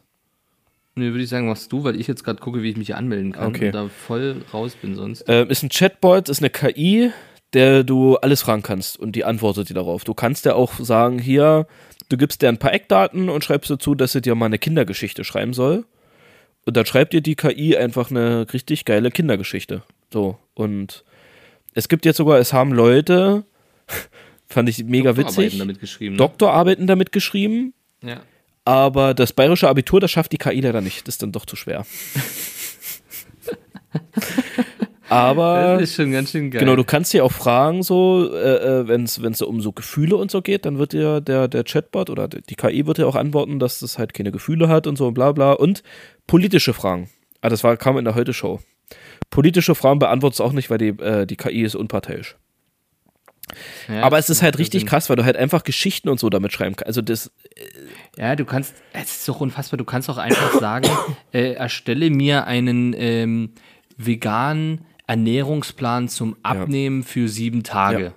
Speaker 3: Ne, würde ich sagen, machst du, weil ich jetzt gerade gucke, wie ich mich hier anmelden kann
Speaker 2: Okay.
Speaker 3: und da voll raus bin sonst.
Speaker 2: Ähm, ist ein Chatbot, ist eine KI, der du alles fragen kannst und die antwortet dir darauf. Du kannst ja auch sagen, hier, du gibst dir ein paar Eckdaten und schreibst dazu, dass sie dir mal eine Kindergeschichte schreiben soll. Und dann schreibt dir die KI einfach eine richtig geile Kindergeschichte. So. Und es gibt jetzt sogar, es haben Leute, fand ich mega
Speaker 3: Doktorarbeiten
Speaker 2: witzig,
Speaker 3: damit geschrieben. Ne?
Speaker 2: Doktorarbeiten damit geschrieben,
Speaker 3: Ja.
Speaker 2: aber das bayerische Abitur, das schafft die KI leider nicht. Das ist dann doch zu schwer. aber.
Speaker 3: Das ist schon ganz schön geil.
Speaker 2: Genau, du kannst dir auch fragen, so, äh, äh, wenn es so um so Gefühle und so geht, dann wird dir der, der Chatbot oder die KI wird dir auch antworten, dass das halt keine Gefühle hat und so und bla bla. Und politische Fragen. Ah, das war, kam in der Heute-Show. Politische Fragen beantwortest du auch nicht, weil die, äh, die KI ist unparteiisch.
Speaker 3: Ja,
Speaker 2: Aber es ist halt richtig
Speaker 3: Sinn.
Speaker 2: krass, weil du halt einfach Geschichten und so damit schreiben kannst. Also das,
Speaker 3: Ja, du kannst, es ist doch unfassbar, du kannst auch einfach sagen, äh, erstelle mir einen ähm, veganen Ernährungsplan zum Abnehmen für sieben Tage.
Speaker 2: Ja.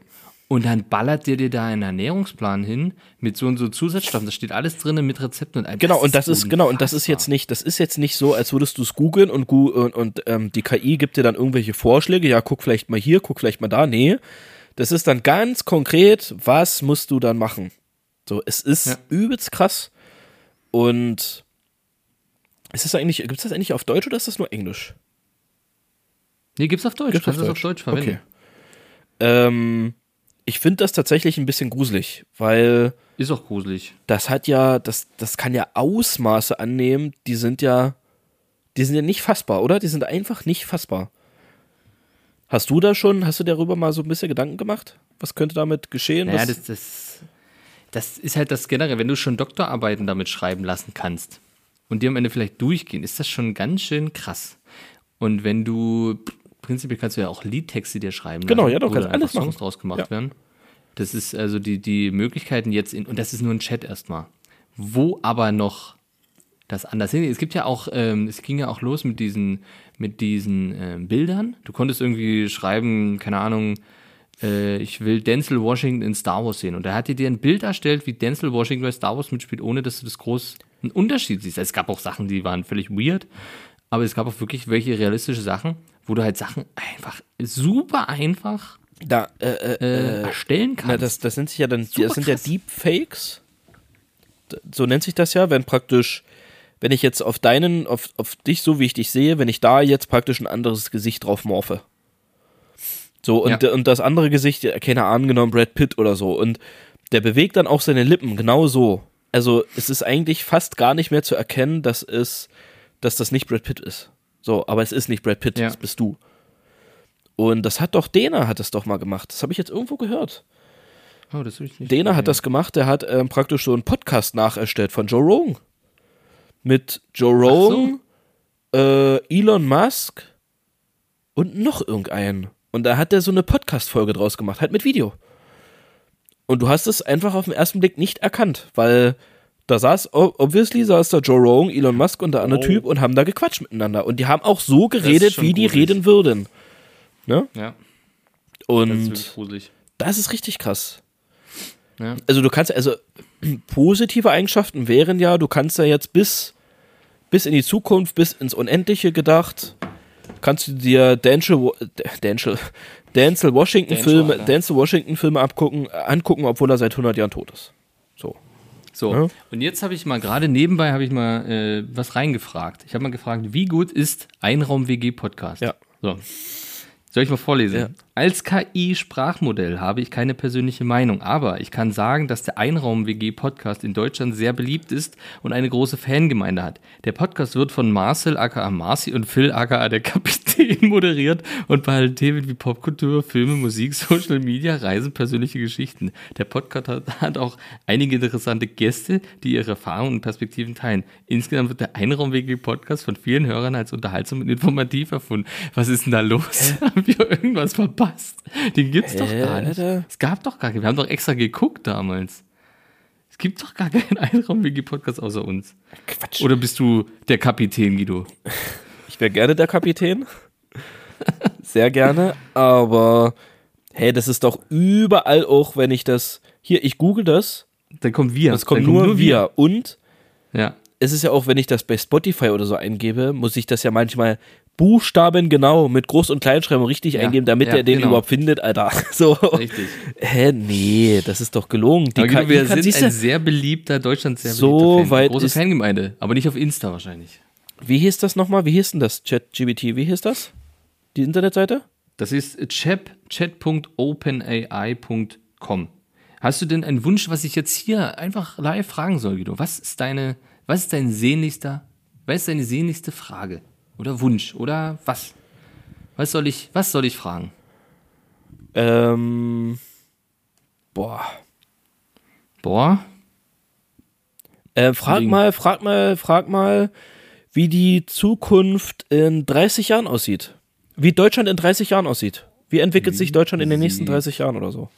Speaker 3: Und dann ballert dir dir da einen Ernährungsplan hin mit so und so Zusatzstoffen. Da steht alles drin mit Rezepten und allem.
Speaker 2: Genau, und das ist, genau, und das ist
Speaker 3: unfassbar.
Speaker 2: jetzt nicht, das ist jetzt nicht so, als würdest du es googeln und, und, und ähm, die KI gibt dir dann irgendwelche Vorschläge, ja, guck vielleicht mal hier, guck vielleicht mal da. Nee, das ist dann ganz konkret, was musst du dann machen? So, es ist
Speaker 3: Ja.
Speaker 2: übelst krass. Und ist das eigentlich, gibt es das eigentlich auf Deutsch oder ist das nur Englisch?
Speaker 3: Nee, gibt's auf Deutsch.
Speaker 2: Gibt's
Speaker 3: Kannst du das auf Deutsch verwenden.
Speaker 2: Okay. Ähm, ich finde das tatsächlich ein bisschen gruselig, weil
Speaker 3: Ist auch gruselig.
Speaker 2: das hat ja, das, das kann ja Ausmaße annehmen, die sind ja, die sind ja nicht fassbar, oder? Die sind einfach nicht fassbar. Hast du da schon, hast du darüber mal so ein bisschen Gedanken gemacht? Was könnte damit geschehen?
Speaker 3: Naja, das, das, das ist halt das generell, wenn du schon Doktorarbeiten damit schreiben lassen kannst und die am Ende vielleicht durchgehen, ist das schon ganz schön krass. Und wenn du, prinzipiell kannst du ja auch Liedtexte dir schreiben
Speaker 2: Genau, ja, doch, kannst alles machen.
Speaker 3: Songs draus gemacht
Speaker 2: Ja.
Speaker 3: werden. Das ist also die, die Möglichkeiten jetzt in, und das ist nur ein Chat erstmal. Wo aber noch das anders hin. Es gibt ja auch, ähm, es ging ja auch los mit diesen, mit diesen ähm, Bildern. Du konntest irgendwie schreiben, keine Ahnung, äh, ich will Denzel Washington in Star Wars sehen. Und er hat dir ein Bild erstellt, wie Denzel Washington bei Star Wars mitspielt, ohne dass du das groß einen Unterschied siehst. Es gab auch Sachen, die waren völlig weird, aber es gab auch wirklich welche realistische Sachen, wo du halt Sachen einfach super einfach
Speaker 2: da, äh, äh,
Speaker 3: äh, erstellen kannst.
Speaker 2: Na, das, das nennt sich ja dann,
Speaker 3: Super
Speaker 2: das sind ja
Speaker 3: krass.
Speaker 2: Deepfakes. D- So nennt sich das ja, wenn praktisch, wenn ich jetzt auf deinen, auf, auf dich, so wie ich dich sehe, wenn ich da jetzt praktisch ein anderes Gesicht drauf morphe. So, und,
Speaker 3: Ja.
Speaker 2: und das andere Gesicht, ja, keine Ahnung, genommen Brad Pitt oder so. Und der bewegt dann auch seine Lippen genau so. Also es ist eigentlich fast gar nicht mehr zu erkennen, dass es, dass das nicht Brad Pitt ist. So, aber es ist nicht Brad Pitt,
Speaker 3: Ja.
Speaker 2: das bist du. Und das hat doch Dena hat das doch mal gemacht. Das habe ich jetzt irgendwo gehört.
Speaker 3: oh, das ich nicht.
Speaker 2: Dena hat das gemacht, der hat ähm, praktisch so einen Podcast nacherstellt von Joe Rogan. Mit Joe Rogan, äh, Elon Musk und noch irgendeinen. Und da hat er so eine Podcast-Folge draus gemacht, halt mit Video. Und du hast es einfach auf den ersten Blick nicht erkannt, weil da saß, obviously saß da Joe Rogan, Elon Musk und der andere Typ und haben da gequatscht miteinander. Und die haben auch so geredet, wie die
Speaker 3: gruselig.
Speaker 2: reden würden. Ne?
Speaker 3: Ja, das ist
Speaker 2: Und
Speaker 3: wirklich gruselig.
Speaker 2: das ist richtig krass.
Speaker 3: Ja.
Speaker 2: Also du kannst, also positive Eigenschaften wären ja, du kannst ja jetzt bis, bis in die Zukunft, bis ins Unendliche gedacht, kannst du dir Denzel, Denzel, Denzel Washington
Speaker 3: Denzel,
Speaker 2: Filme,
Speaker 3: Alter.
Speaker 2: Denzel Washington Filme abgucken, angucken, obwohl er seit 100 Jahren tot ist. So.
Speaker 3: So,
Speaker 2: Ja.
Speaker 3: und jetzt habe ich mal gerade nebenbei habe ich mal äh, was reingefragt. Ich habe mal gefragt, wie gut ist Einraum-WG-Podcast?
Speaker 2: Ja.
Speaker 3: So. Soll ich mal vorlesen?
Speaker 2: Ja.
Speaker 3: Als KI-Sprachmodell habe ich keine persönliche Meinung, aber ich kann sagen, dass der Einraum-WG-Podcast in Deutschland sehr beliebt ist und eine große Fangemeinde hat. Der Podcast wird von Marcel aka Marci und Phil aka der Kapitän moderiert und behandelt Themen wie Popkultur, Filme, Musik, Social Media, Reisen, persönliche Geschichten. Der Podcast hat, hat auch einige interessante Gäste, die ihre Erfahrungen und Perspektiven teilen. Insgesamt wird der Einraum-WG-Podcast von vielen Hörern als unterhaltsam und informativ erfunden. Was ist denn da los? Haben wir irgendwas verpasst? Den gibt's doch
Speaker 2: Hä,
Speaker 3: gar nicht.
Speaker 2: Alter?
Speaker 3: Es gab doch gar keinen. Wir haben doch extra geguckt damals. Es gibt doch gar keinen Einraum-WG-Podcast außer uns.
Speaker 2: Quatsch.
Speaker 3: Oder bist du der Kapitän, Guido?
Speaker 2: Ich wäre gerne der Kapitän. Sehr gerne. Aber hey, das ist doch überall auch, wenn ich das. Hier, ich google das.
Speaker 3: Dann kommt wir.
Speaker 2: Es kommt
Speaker 3: Dann
Speaker 2: nur, wir. Und
Speaker 3: Ja.
Speaker 2: es ist ja auch, wenn ich das bei Spotify oder so eingebe, muss ich das ja manchmal Buchstaben genau mit Groß- und Kleinschreiben richtig
Speaker 3: Ja,
Speaker 2: eingeben, damit
Speaker 3: ja,
Speaker 2: er den
Speaker 3: genau.
Speaker 2: überhaupt findet, Alter. So.
Speaker 3: Richtig.
Speaker 2: Hä, nee, das ist doch gelungen. Die
Speaker 3: Aber wir sind ein sehr beliebter, Deutschland sehr
Speaker 2: So
Speaker 3: beliebter Fan.
Speaker 2: weit
Speaker 3: Große Fangemeinde, aber nicht auf Insta wahrscheinlich.
Speaker 2: wie hieß das nochmal? Wie hieß denn das? ChatGBT, wie hieß das? Die Internetseite?
Speaker 3: Das ist chat- chat.openai.com. Hast du denn einen Wunsch, was ich jetzt hier einfach live fragen soll, Guido? Was ist deine, was ist dein sehnlichster, was ist deine sehnlichste Frage? Oder Wunsch? Oder was? Was soll ich, was soll ich fragen?
Speaker 2: Ähm. Boah.
Speaker 3: Boah,
Speaker 2: Äh, frag
Speaker 3: Ding.
Speaker 2: mal, frag mal, frag mal, wie die Zukunft in 30 Jahren aussieht. Wie Deutschland in 30 Jahren aussieht. Wie entwickelt sich Deutschland in den nächsten
Speaker 3: sieht-
Speaker 2: 30 Jahren oder so?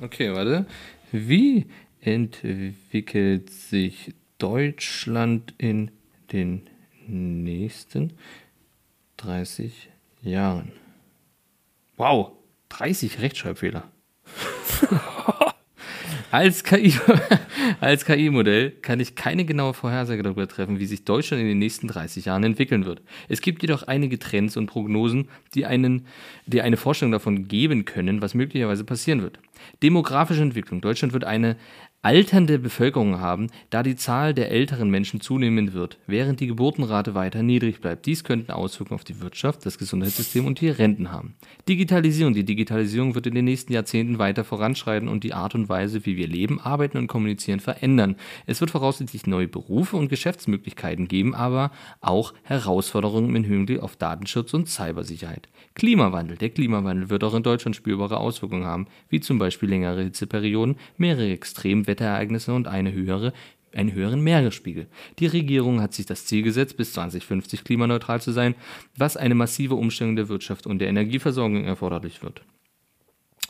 Speaker 3: Okay, warte. Wie entwickelt sich Deutschland in den nächsten 30 Jahren? Wow, 30 Rechtschreibfehler. Als KI KI-Modell kann ich keine genaue Vorhersage darüber treffen, wie sich Deutschland in den nächsten 30 Jahren entwickeln wird. Es gibt jedoch einige Trends und Prognosen, die, einen, die eine Vorstellung davon geben können, was möglicherweise passieren wird. Demografische Entwicklung. Deutschland wird eine alternde Bevölkerung haben, da die Zahl der älteren Menschen zunehmen wird, während die Geburtenrate weiter niedrig bleibt. Dies könnten Auswirkungen auf die Wirtschaft, das Gesundheitssystem und die Renten haben. Digitalisierung. Die Digitalisierung wird in den nächsten Jahrzehnten weiter voranschreiten und die Art und Weise, wie wir leben, arbeiten und kommunizieren, verändern. Es wird voraussichtlich neue Berufe und Geschäftsmöglichkeiten geben, aber auch Herausforderungen im Hinblick auf Datenschutz und Cybersicherheit. Klimawandel. Der Klimawandel wird auch in Deutschland spürbare Auswirkungen haben, wie zum Beispiel längere Hitzeperioden, mehrere Extremwetterereignisse und eine höhere einen höheren Meeresspiegel. Die Regierung hat sich das Ziel gesetzt, bis 2050 klimaneutral zu sein, was eine massive Umstellung der Wirtschaft und der Energieversorgung erforderlich wird.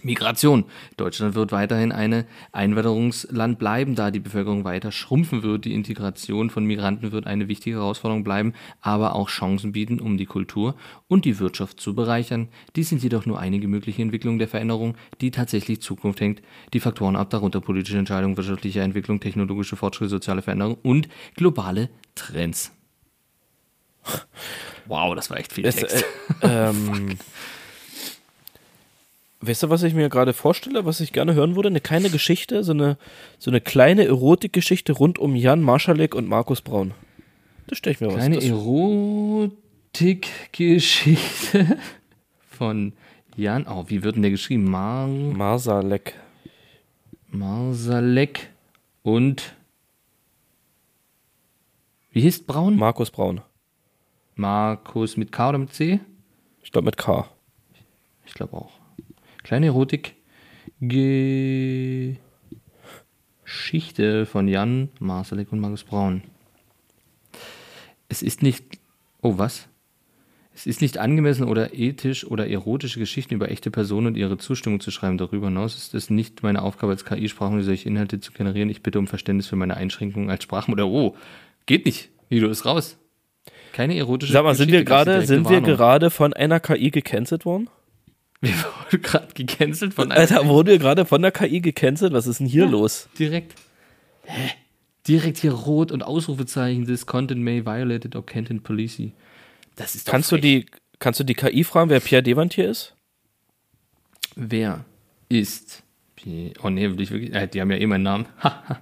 Speaker 3: Migration. Deutschland wird weiterhin ein Einwanderungsland bleiben, da die Bevölkerung weiter schrumpfen wird. Die Integration von Migranten wird eine wichtige Herausforderung bleiben, aber auch Chancen bieten, um die Kultur und die Wirtschaft zu bereichern. Dies sind jedoch nur einige mögliche Entwicklungen der Veränderung, die tatsächlich Zukunft hängt. Die Faktoren ab, darunter politische Entscheidungen, wirtschaftliche Entwicklung, technologische Fortschritte, soziale Veränderung und globale Trends. Wow, das war echt viel
Speaker 2: Es,
Speaker 3: Text.
Speaker 2: äh, ähm, weißt du, was ich mir gerade vorstelle, was ich gerne hören würde? Eine kleine Geschichte, so eine, so eine kleine Erotikgeschichte rund um Jan Marschalek und Markus Braun. Das stelle ich mir
Speaker 3: Kleine
Speaker 2: was. Das,
Speaker 3: Erotikgeschichte von Jan. Oh, wie wird denn der geschrieben? Mar
Speaker 2: Marsalek.
Speaker 3: Marsalek und. Wie hieß Braun?
Speaker 2: Markus Braun.
Speaker 3: Markus mit K oder mit C?
Speaker 2: Ich glaube mit K.
Speaker 3: Ich glaube auch. Kleine Erotik. Geschichte von Jan Marsalek und Markus Braun. Es ist nicht. Oh, was? Es ist nicht angemessen oder ethisch oder erotische Geschichten über echte Personen und ihre Zustimmung zu schreiben. Darüber hinaus ist es nicht meine Aufgabe als KI-Sprachmodell, solche Inhalte zu generieren. Ich bitte um Verständnis für meine Einschränkungen als Sprachmodell. Oh, geht nicht. Guido ist raus. Keine erotische
Speaker 2: Sag mal, sind
Speaker 3: Geschichte,
Speaker 2: gerade, sind wir gerade von einer KI gecancelt worden?
Speaker 3: Wir wurden gerade gecancelt von einem
Speaker 2: Alter, wurden wir gerade von der KI gecancelt? Was ist denn hier los?
Speaker 3: Direkt. Hä? Direkt hier rot und Ausrufezeichen. This content may violate or content policy. Das ist doch
Speaker 2: Kannst du
Speaker 3: frech.
Speaker 2: die, kannst du die KI fragen, wer Pierre Devantier ist?
Speaker 3: Wer ist. Oh nee, will ich wirklich. Äh, die haben ja eh meinen Namen.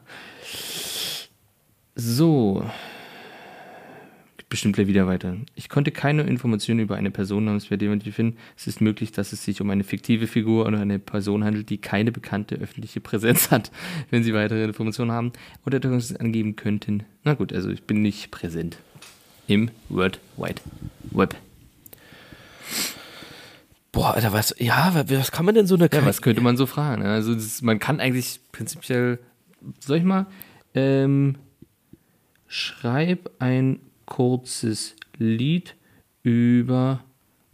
Speaker 3: so. Bestimmt gleich wieder weiter. Ich konnte keine Informationen über eine Person namens Devantier finden. Es ist möglich, dass es sich um eine fiktive Figur oder eine Person handelt, die keine bekannte öffentliche Präsenz hat. Wenn Sie weitere Informationen haben oder etwas angeben könnten. Na gut, also ich bin nicht präsent. Im World Wide Web.
Speaker 2: Boah, Alter, was, ja, wa- was kann man denn so eine?
Speaker 3: Ja, was könnte man so fragen? Also das, man kann eigentlich prinzipiell, soll ich mal, ähm, schreib ein kurzes Lied über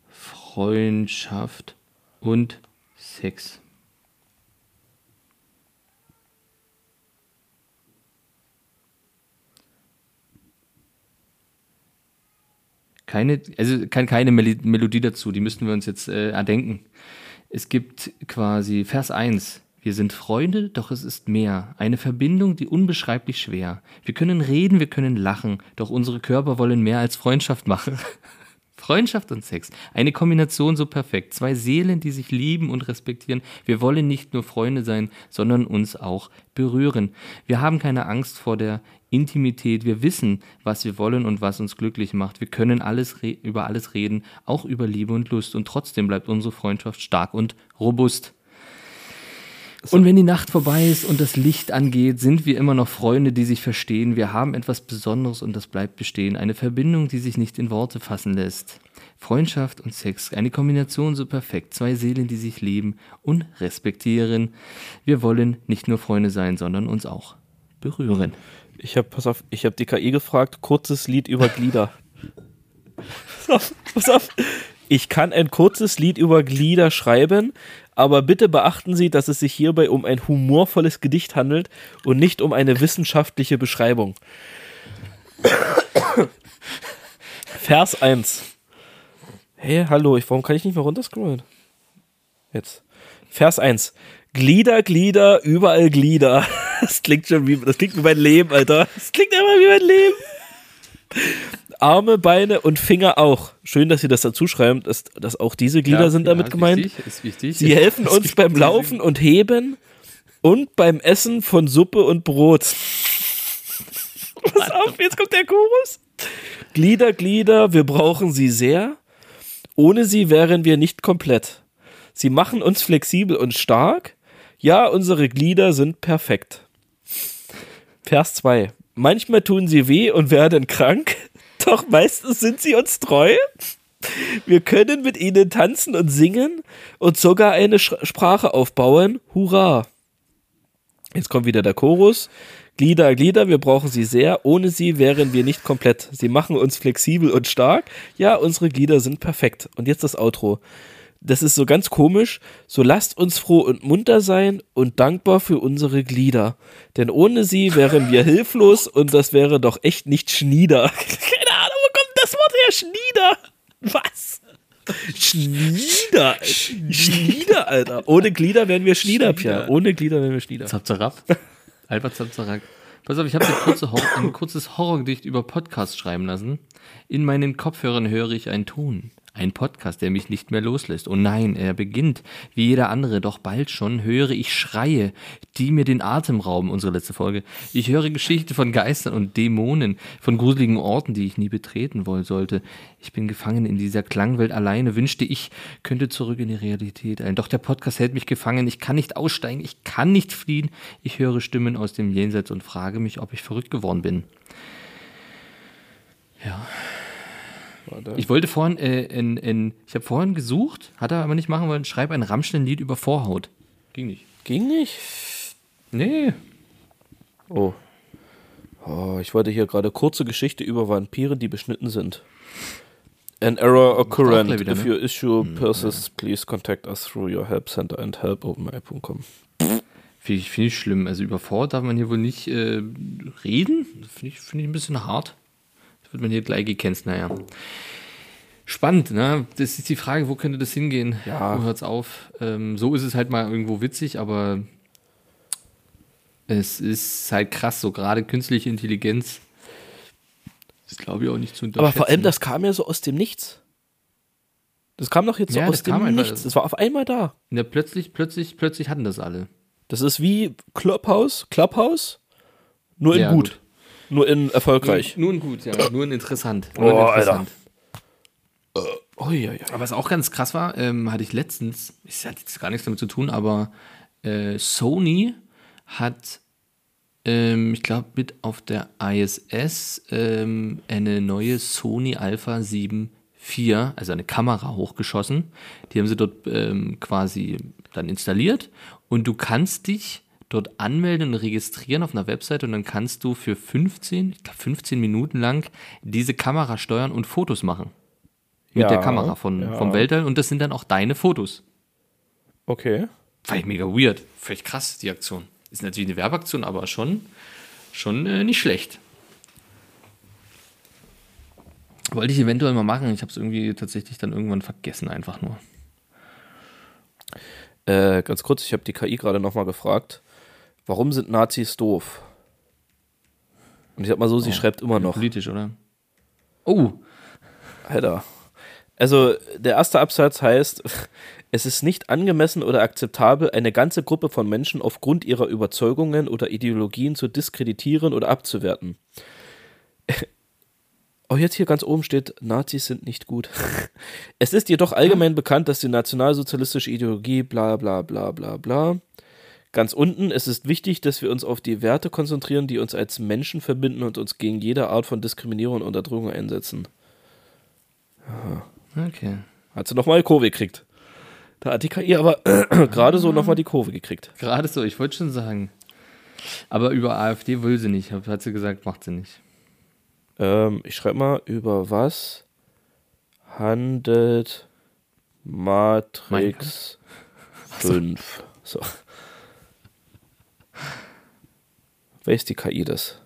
Speaker 3: Freundschaft und Sex. Keine, also kann keine Mel Melodie dazu, die müssten wir uns jetzt äh, erdenken. Es gibt quasi Vers 1. Wir sind Freunde, doch es ist mehr. Eine Verbindung, die unbeschreiblich schwer. Wir können reden, wir können lachen, doch unsere Körper wollen mehr als Freundschaft machen. Freundschaft und Sex. Eine Kombination so perfekt. Zwei Seelen, die sich lieben und respektieren. Wir wollen nicht nur Freunde sein, sondern uns auch berühren. Wir haben keine Angst vor der Intimität. Wir wissen, was wir wollen und was uns glücklich macht. Wir können alles über alles reden, auch über Liebe und Lust. Und trotzdem bleibt unsere Freundschaft stark und robust. Und wenn die Nacht vorbei ist und das Licht angeht, sind wir immer noch Freunde, die sich verstehen. Wir haben etwas Besonderes und das bleibt bestehen. Eine Verbindung, die sich nicht in Worte fassen lässt. Freundschaft und Sex, eine Kombination so perfekt. Zwei Seelen, die sich lieben und respektieren. Wir wollen nicht nur Freunde sein, sondern uns auch berühren.
Speaker 2: Ich habe, pass auf, ich habe die KI gefragt, kurzes Lied über Glieder. pass auf, pass auf. Ich kann ein kurzes Lied über Glieder schreiben, aber bitte beachten Sie, dass es sich hierbei um ein humorvolles Gedicht handelt und nicht um eine wissenschaftliche Beschreibung. Vers 1. Hey, hallo, ich, warum kann ich nicht mehr runterscrollen? Jetzt. Vers 1. Glieder, Glieder, überall Glieder. Das klingt schon wie, das klingt wie mein Leben, Alter. Das klingt immer wie mein Leben. Arme, Beine und Finger auch. Schön, dass Sie das dazu schreiben, dass, dass auch diese Glieder sind damit gemeint.
Speaker 3: Wichtig, ist wichtig.
Speaker 2: Sie helfen
Speaker 3: Es
Speaker 2: uns beim Laufen und Heben Und beim Essen von Suppe und Brot. Pass auf, jetzt kommt der Chorus. Glieder, Glieder, wir brauchen sie sehr. Ohne sie wären wir nicht komplett. Sie machen uns flexibel und stark. Ja, unsere Glieder sind perfekt. Vers 2. Manchmal tun sie weh und werden krank, doch meistens sind sie uns treu. Wir können mit ihnen tanzen und singen und sogar eine Sch Sprache aufbauen. Hurra! Jetzt kommt wieder der Chorus. Glieder, Glieder, wir brauchen sie sehr. Ohne sie wären wir nicht komplett. Sie machen uns flexibel und stark. Ja, unsere Glieder sind perfekt. Und jetzt das Outro. Das ist so ganz komisch. So lasst uns froh und munter sein und dankbar für unsere Glieder. Denn ohne sie wären wir hilflos und das wäre doch echt nicht schnieder. Keine Ahnung, wo kommt das Wort her? Schnieder. Was? Schnieder. Schnieder, Alter. Ohne Glieder wären wir Schnieder, Pierre. Ohne Glieder wären wir Schnieder.
Speaker 3: Zapzerab. Albert Zapzerak. Pass auf, ich habe ein, kurze ein kurzes Horrorgedicht über Podcast schreiben lassen. In meinen Kopfhörern höre ich einen Ton. Ein Podcast, der mich nicht mehr loslässt. Oh nein, er beginnt wie jeder andere, doch bald schon höre ich Schreie, die mir den Atem rauben, unsere letzte Folge. Ich höre Geschichten von Geistern und Dämonen, von gruseligen Orten, die ich nie betreten wollen sollte. Ich bin gefangen in dieser Klangwelt alleine, wünschte ich, könnte zurück in die Realität ein. Doch der Podcast hält mich gefangen, ich kann nicht aussteigen, ich kann nicht fliehen. Ich höre Stimmen aus dem Jenseits und frage mich, ob ich verrückt geworden bin. Ja. Ich wollte vorhin, äh, in, in, ich habe vorhin gesucht, hat er aber nicht machen wollen, schreib ein Rammstein-Lied über Vorhaut. Ging nicht.
Speaker 2: Ging nicht?
Speaker 3: Nee.
Speaker 2: Oh. oh. Ich wollte hier gerade kurze Geschichte über Vampire, die beschnitten sind. An error occurrent.
Speaker 3: wieder,
Speaker 2: If
Speaker 3: ne?
Speaker 2: your issue persists, please contact us through your help center and help openai.com.
Speaker 3: Finde ich, find ich schlimm. Also über Vorhaut darf man hier wohl nicht äh, reden. Finde ich, find ich ein bisschen hart. Wird man hier gleich gecancelt. Naja. Spannend, ne? Das ist die Frage, wo könnte das hingehen?
Speaker 2: Ja.
Speaker 3: Wo hört's auf? Ähm, so ist es halt mal irgendwo witzig, aber es ist halt krass, so gerade künstliche Intelligenz. Das glaube ich auch nicht zu unterschätzen.
Speaker 2: Aber vor allem, das kam ja so aus dem Nichts. Das kam doch jetzt so
Speaker 3: Ja,
Speaker 2: aus dem
Speaker 3: einfach-
Speaker 2: Nichts. Das war auf einmal da.
Speaker 3: Ja, plötzlich, plötzlich, plötzlich hatten das alle.
Speaker 2: Das ist wie Clubhouse, Clubhouse, nur in
Speaker 3: Ja,
Speaker 2: gut.
Speaker 3: gut.
Speaker 2: Nur in erfolgreich.
Speaker 3: Nur ein gut, ja. Nur ein interessant.
Speaker 2: Oh,
Speaker 3: Nur ein
Speaker 2: Alter. Oh, ja, ja.
Speaker 3: Aber was auch ganz krass war, ähm, hatte ich letztens, es hat jetzt gar nichts damit zu tun, aber äh, Sony hat, ähm, ich glaube, mit auf der ISS ähm, eine neue Sony Alpha 7 IV, also eine Kamera hochgeschossen. Die haben sie dort ähm, quasi dann installiert und du kannst dich dort anmelden und registrieren auf einer Webseite und dann kannst du für 15, ich glaube 15 Minuten lang diese Kamera steuern und Fotos machen mit
Speaker 2: Ja,
Speaker 3: der Kamera von,
Speaker 2: ja.
Speaker 3: vom Weltall und das sind dann auch deine Fotos.
Speaker 2: Okay.
Speaker 3: Fand ich mega weird. Völlig krass, die Aktion. Ist natürlich eine Werbeaktion, aber schon, schon äh, nicht schlecht. Wollte ich eventuell mal machen. Ich habe es irgendwie tatsächlich dann irgendwann vergessen, einfach nur.
Speaker 2: Äh, ganz kurz, ich habe die KI gerade nochmal gefragt, warum sind Nazis doof? Und ich sag mal so, sie schreibt immer noch.
Speaker 3: Politisch, oder? Oh,
Speaker 2: Alter. Also, der erste Absatz heißt, es ist nicht angemessen oder akzeptabel, eine ganze Gruppe von Menschen aufgrund ihrer Überzeugungen oder Ideologien zu diskreditieren oder abzuwerten. Oh, jetzt hier ganz oben steht, Nazis sind nicht gut. Es ist jedoch allgemein bekannt, dass die nationalsozialistische Ideologie bla bla bla bla bla. Ganz unten, es ist wichtig, dass wir uns auf die Werte konzentrieren, die uns als Menschen verbinden und uns gegen jede Art von Diskriminierung und Unterdrückung einsetzen.
Speaker 3: okay.
Speaker 2: Hat sie nochmal die Kurve gekriegt. Da hat die KI aber gerade so nochmal die Kurve gekriegt.
Speaker 3: Gerade so, ich wollte schon sagen. Aber über AfD will sie nicht, hat sie gesagt, macht sie nicht.
Speaker 2: Ähm, ich schreibe mal, über was handelt Matrix 5? So. Weiß die KI das?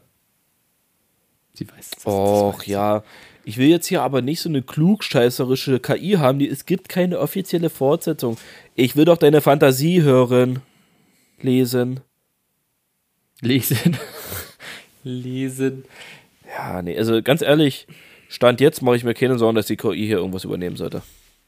Speaker 3: Sie weiß das.
Speaker 2: Och ja. Ich will jetzt hier aber nicht so eine klugscheißerische KI haben, die es gibt keine offizielle Fortsetzung. Ich will doch deine Fantasie hören. Lesen.
Speaker 3: Lesen. Lesen.
Speaker 2: Ja, nee, also ganz ehrlich, Stand jetzt mache ich mir keine Sorgen, dass die KI hier irgendwas übernehmen sollte.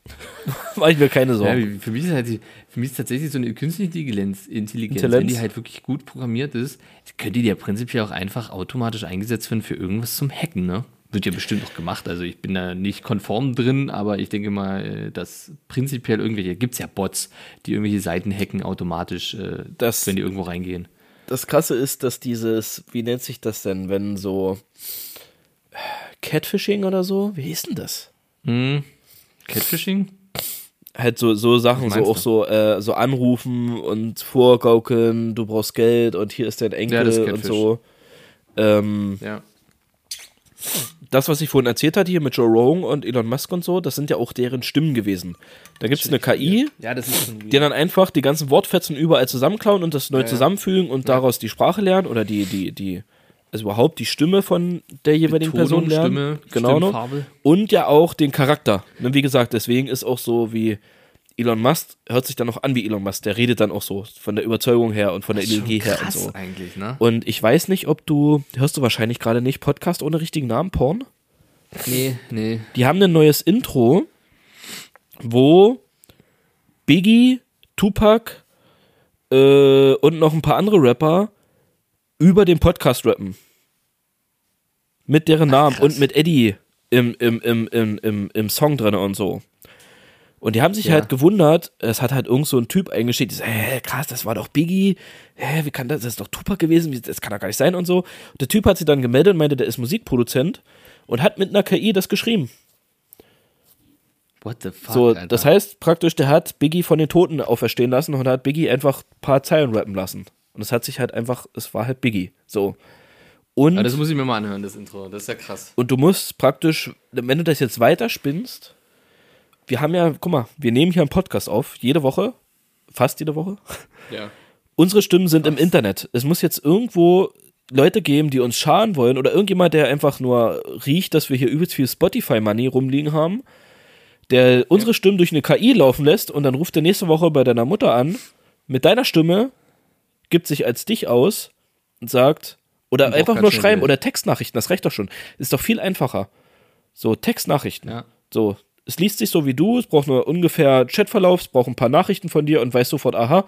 Speaker 2: Mach ich mir keine
Speaker 3: Ja,
Speaker 2: Sorgen.
Speaker 3: für, mich ist halt für mich ist tatsächlich so eine künstliche Intelligenz, Intelligenz wenn die halt wirklich gut programmiert ist, könnte die ja prinzipiell auch einfach automatisch eingesetzt werden für irgendwas zum Hacken, ne? Wird ja bestimmt auch gemacht. Also ich bin da nicht konform drin, aber ich denke mal, äh, dass prinzipiell irgendwelche, gibt es ja Bots, die irgendwelche Seiten hacken automatisch, äh,
Speaker 2: Das-
Speaker 3: wenn die irgendwo reingehen.
Speaker 2: Das Krasse ist, dass dieses, wie nennt sich das denn, wenn so Catfishing oder so, wie hieß denn das?
Speaker 3: Catfishing?
Speaker 2: Halt so, so Sachen, so auch
Speaker 3: du?
Speaker 2: so, äh, so anrufen und vorgaukeln, du brauchst Geld und hier ist dein Enkel
Speaker 3: Ja, ist
Speaker 2: und so. Ähm,
Speaker 3: Ja.
Speaker 2: das, was ich vorhin erzählt hatte, hier mit Joe Rogan und Elon Musk und so, das sind ja auch deren Stimmen gewesen. Da gibt es eine KI,
Speaker 3: Ja,
Speaker 2: die dann einfach die ganzen Wortfetzen überall zusammenklauen und das neu zusammenfügen und daraus die Sprache lernen oder die, die, die, also überhaupt die Stimme von der jeweiligen Person
Speaker 3: Betonung,
Speaker 2: lernen.
Speaker 3: Stimme,
Speaker 2: genau. noch.
Speaker 3: Stimmfarbe.
Speaker 2: Und ja auch den Charakter. Ne, Wie gesagt, deswegen ist auch so wie Elon Musk, hört sich dann auch an wie Elon Musk. Der redet dann auch so von der Überzeugung her und von der Ideologie her und so.
Speaker 3: eigentlich, ne?
Speaker 2: Und ich weiß nicht, ob du, hörst du wahrscheinlich gerade nicht, Podcast ohne richtigen Namen, Porn?
Speaker 3: Nee, nee.
Speaker 2: Die haben ein neues Intro, wo Biggie, Tupac äh, und noch ein paar andere Rapper über den Podcast rappen. Mit deren Namen und mit Eddie im, im, im, im, im, im Song drin und so. Und die haben sich
Speaker 3: Ja.
Speaker 2: halt gewundert, es hat halt irgend so ein Typ eingeschickt, die so, hä, krass, das war doch Biggie, hä, wie kann das, das ist doch Tupac gewesen, das kann doch gar nicht sein und so. Und der Typ hat sich dann gemeldet und meinte, der ist Musikproduzent und hat mit einer KI das geschrieben.
Speaker 3: What the fuck,
Speaker 2: So,
Speaker 3: Alter.
Speaker 2: das heißt praktisch, der hat Biggie von den Toten auferstehen lassen und hat Biggie einfach ein paar Zeilen rappen lassen. Und es hat sich halt einfach, es war halt Biggie. So. Und,
Speaker 3: Ja, das muss ich mir mal anhören, das Intro. Das ist ja krass.
Speaker 2: und du musst praktisch, wenn du das jetzt weiterspinnst, wir haben ja, guck mal, wir nehmen hier einen Podcast auf, jede Woche, fast jede Woche.
Speaker 3: Ja.
Speaker 2: Unsere Stimmen sind im Internet. Es muss jetzt irgendwo Leute geben, die uns schaden wollen oder irgendjemand, der einfach nur riecht, dass wir hier übelst viel Spotify-Money rumliegen haben, der unsere Stimmen durch eine KI laufen lässt und dann ruft er nächste Woche bei deiner Mutter an, mit deiner Stimme, gibt sich als dich aus und sagt, oder
Speaker 3: braucht
Speaker 2: einfach
Speaker 3: ganz
Speaker 2: nur schreiben oder Textnachrichten, das reicht doch schon. Ist doch viel einfacher. So, Textnachrichten.
Speaker 3: Ja.
Speaker 2: So, es liest sich so wie du, es braucht nur ungefähr Chatverlauf, es braucht ein paar Nachrichten von dir und weiß sofort, aha,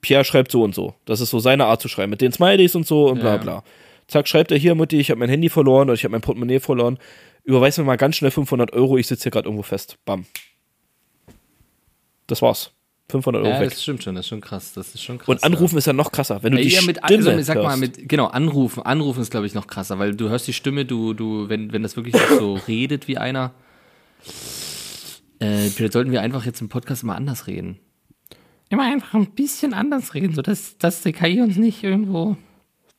Speaker 2: Pierre schreibt so und so. Das ist so seine Art zu schreiben, mit den Smileys und so und bla
Speaker 3: Ja.
Speaker 2: bla. Zack, schreibt er hier, Mutti, ich habe mein Handy verloren oder ich habe mein Portemonnaie verloren. Überweis mir mal ganz schnell 500 Euro, ich sitze hier gerade irgendwo fest. Bam. Das war's. 500 Euro
Speaker 3: Ja,
Speaker 2: weg.
Speaker 3: das stimmt schon, das ist schon krass. Das ist schon krass.
Speaker 2: Und anrufen ist ja noch krasser, wenn du
Speaker 3: Ja,
Speaker 2: die
Speaker 3: ja, mit,
Speaker 2: Stimme
Speaker 3: also, sag mal,
Speaker 2: hörst.
Speaker 3: mit, genau, anrufen. Anrufen ist, glaube ich, noch krasser, weil du hörst die Stimme, du, du, wenn, wenn das wirklich so redet wie einer, äh, vielleicht sollten wir einfach jetzt im Podcast immer anders reden. Immer einfach ein bisschen anders reden, sodass dass die KI uns nicht irgendwo.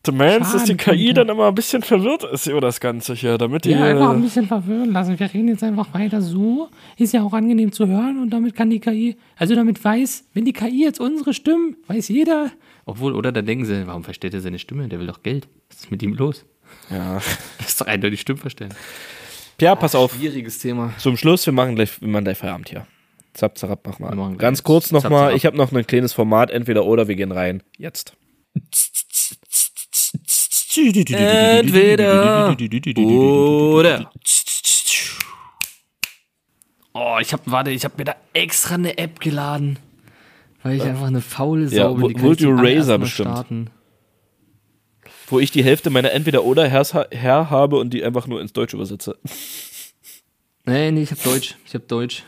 Speaker 2: Du meinst, dass die KI
Speaker 3: könnte.
Speaker 2: dann immer ein bisschen verwirrt ist über das Ganze hier, damit die.
Speaker 8: Ja, einfach ein
Speaker 2: äh,
Speaker 8: bisschen verwirren lassen. Wir reden jetzt einfach weiter so. Ist ja auch angenehm zu hören und damit kann die KI, also damit weiß, wenn die KI jetzt unsere Stimmen, weiß jeder.
Speaker 3: Obwohl, oder da denken sie, warum verstellt er seine Stimme? Der will doch Geld. Was ist mit ihm los?
Speaker 2: ja.
Speaker 3: Das ist doch eindeutig Stimmverstellen.
Speaker 2: ja, pass auf.
Speaker 3: Schwieriges Thema.
Speaker 2: Zum Schluss, wir machen gleich, wir machen gleich Feierabend hier. Zap, zap, mach
Speaker 3: Wir
Speaker 2: mal.
Speaker 3: machen
Speaker 2: Ganz kurz nochmal, ich habe noch ein kleines Format, entweder oder, wir gehen rein. Jetzt.
Speaker 3: Entweder oder. Oh, ich hab, warte, ich hab mir da extra eine App geladen. Weil ich einfach eine faule Sau
Speaker 2: Ja,
Speaker 3: bin. Die
Speaker 2: Wo-
Speaker 3: kann ich zum
Speaker 2: Would You
Speaker 3: allerersten
Speaker 2: Razor
Speaker 3: Mal
Speaker 2: bestimmt.
Speaker 3: starten.
Speaker 2: Wo ich die Hälfte meiner entweder oder Herrs, Herr habe und die einfach nur ins Deutsch übersetze.
Speaker 3: Nee, nee, ich hab Deutsch. Ich hab Deutsch.